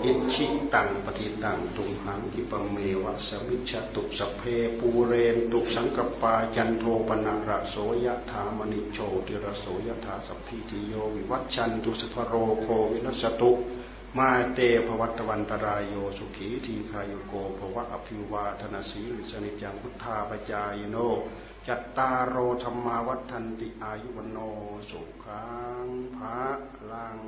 อิจฉิตังปัตถิตังตุมหัง ขิปปะเมวะ สะมิชฌะตุ สัพเพปูเรนตุสังกัปปาจันโทปัณณะระโสยะถา มะณิโชติระโสยะถาสัพพีติโยวิวัชชันตุสัพพะโรโควินัสตุมาเตภวัตวันตรายโยสุขีทีคายโกภวะอภิวาธนาสีลิสนิจังพุทธาปจายโนจัตตารโอธรรมาวัฏันติอายุวโนสุขังภะลัง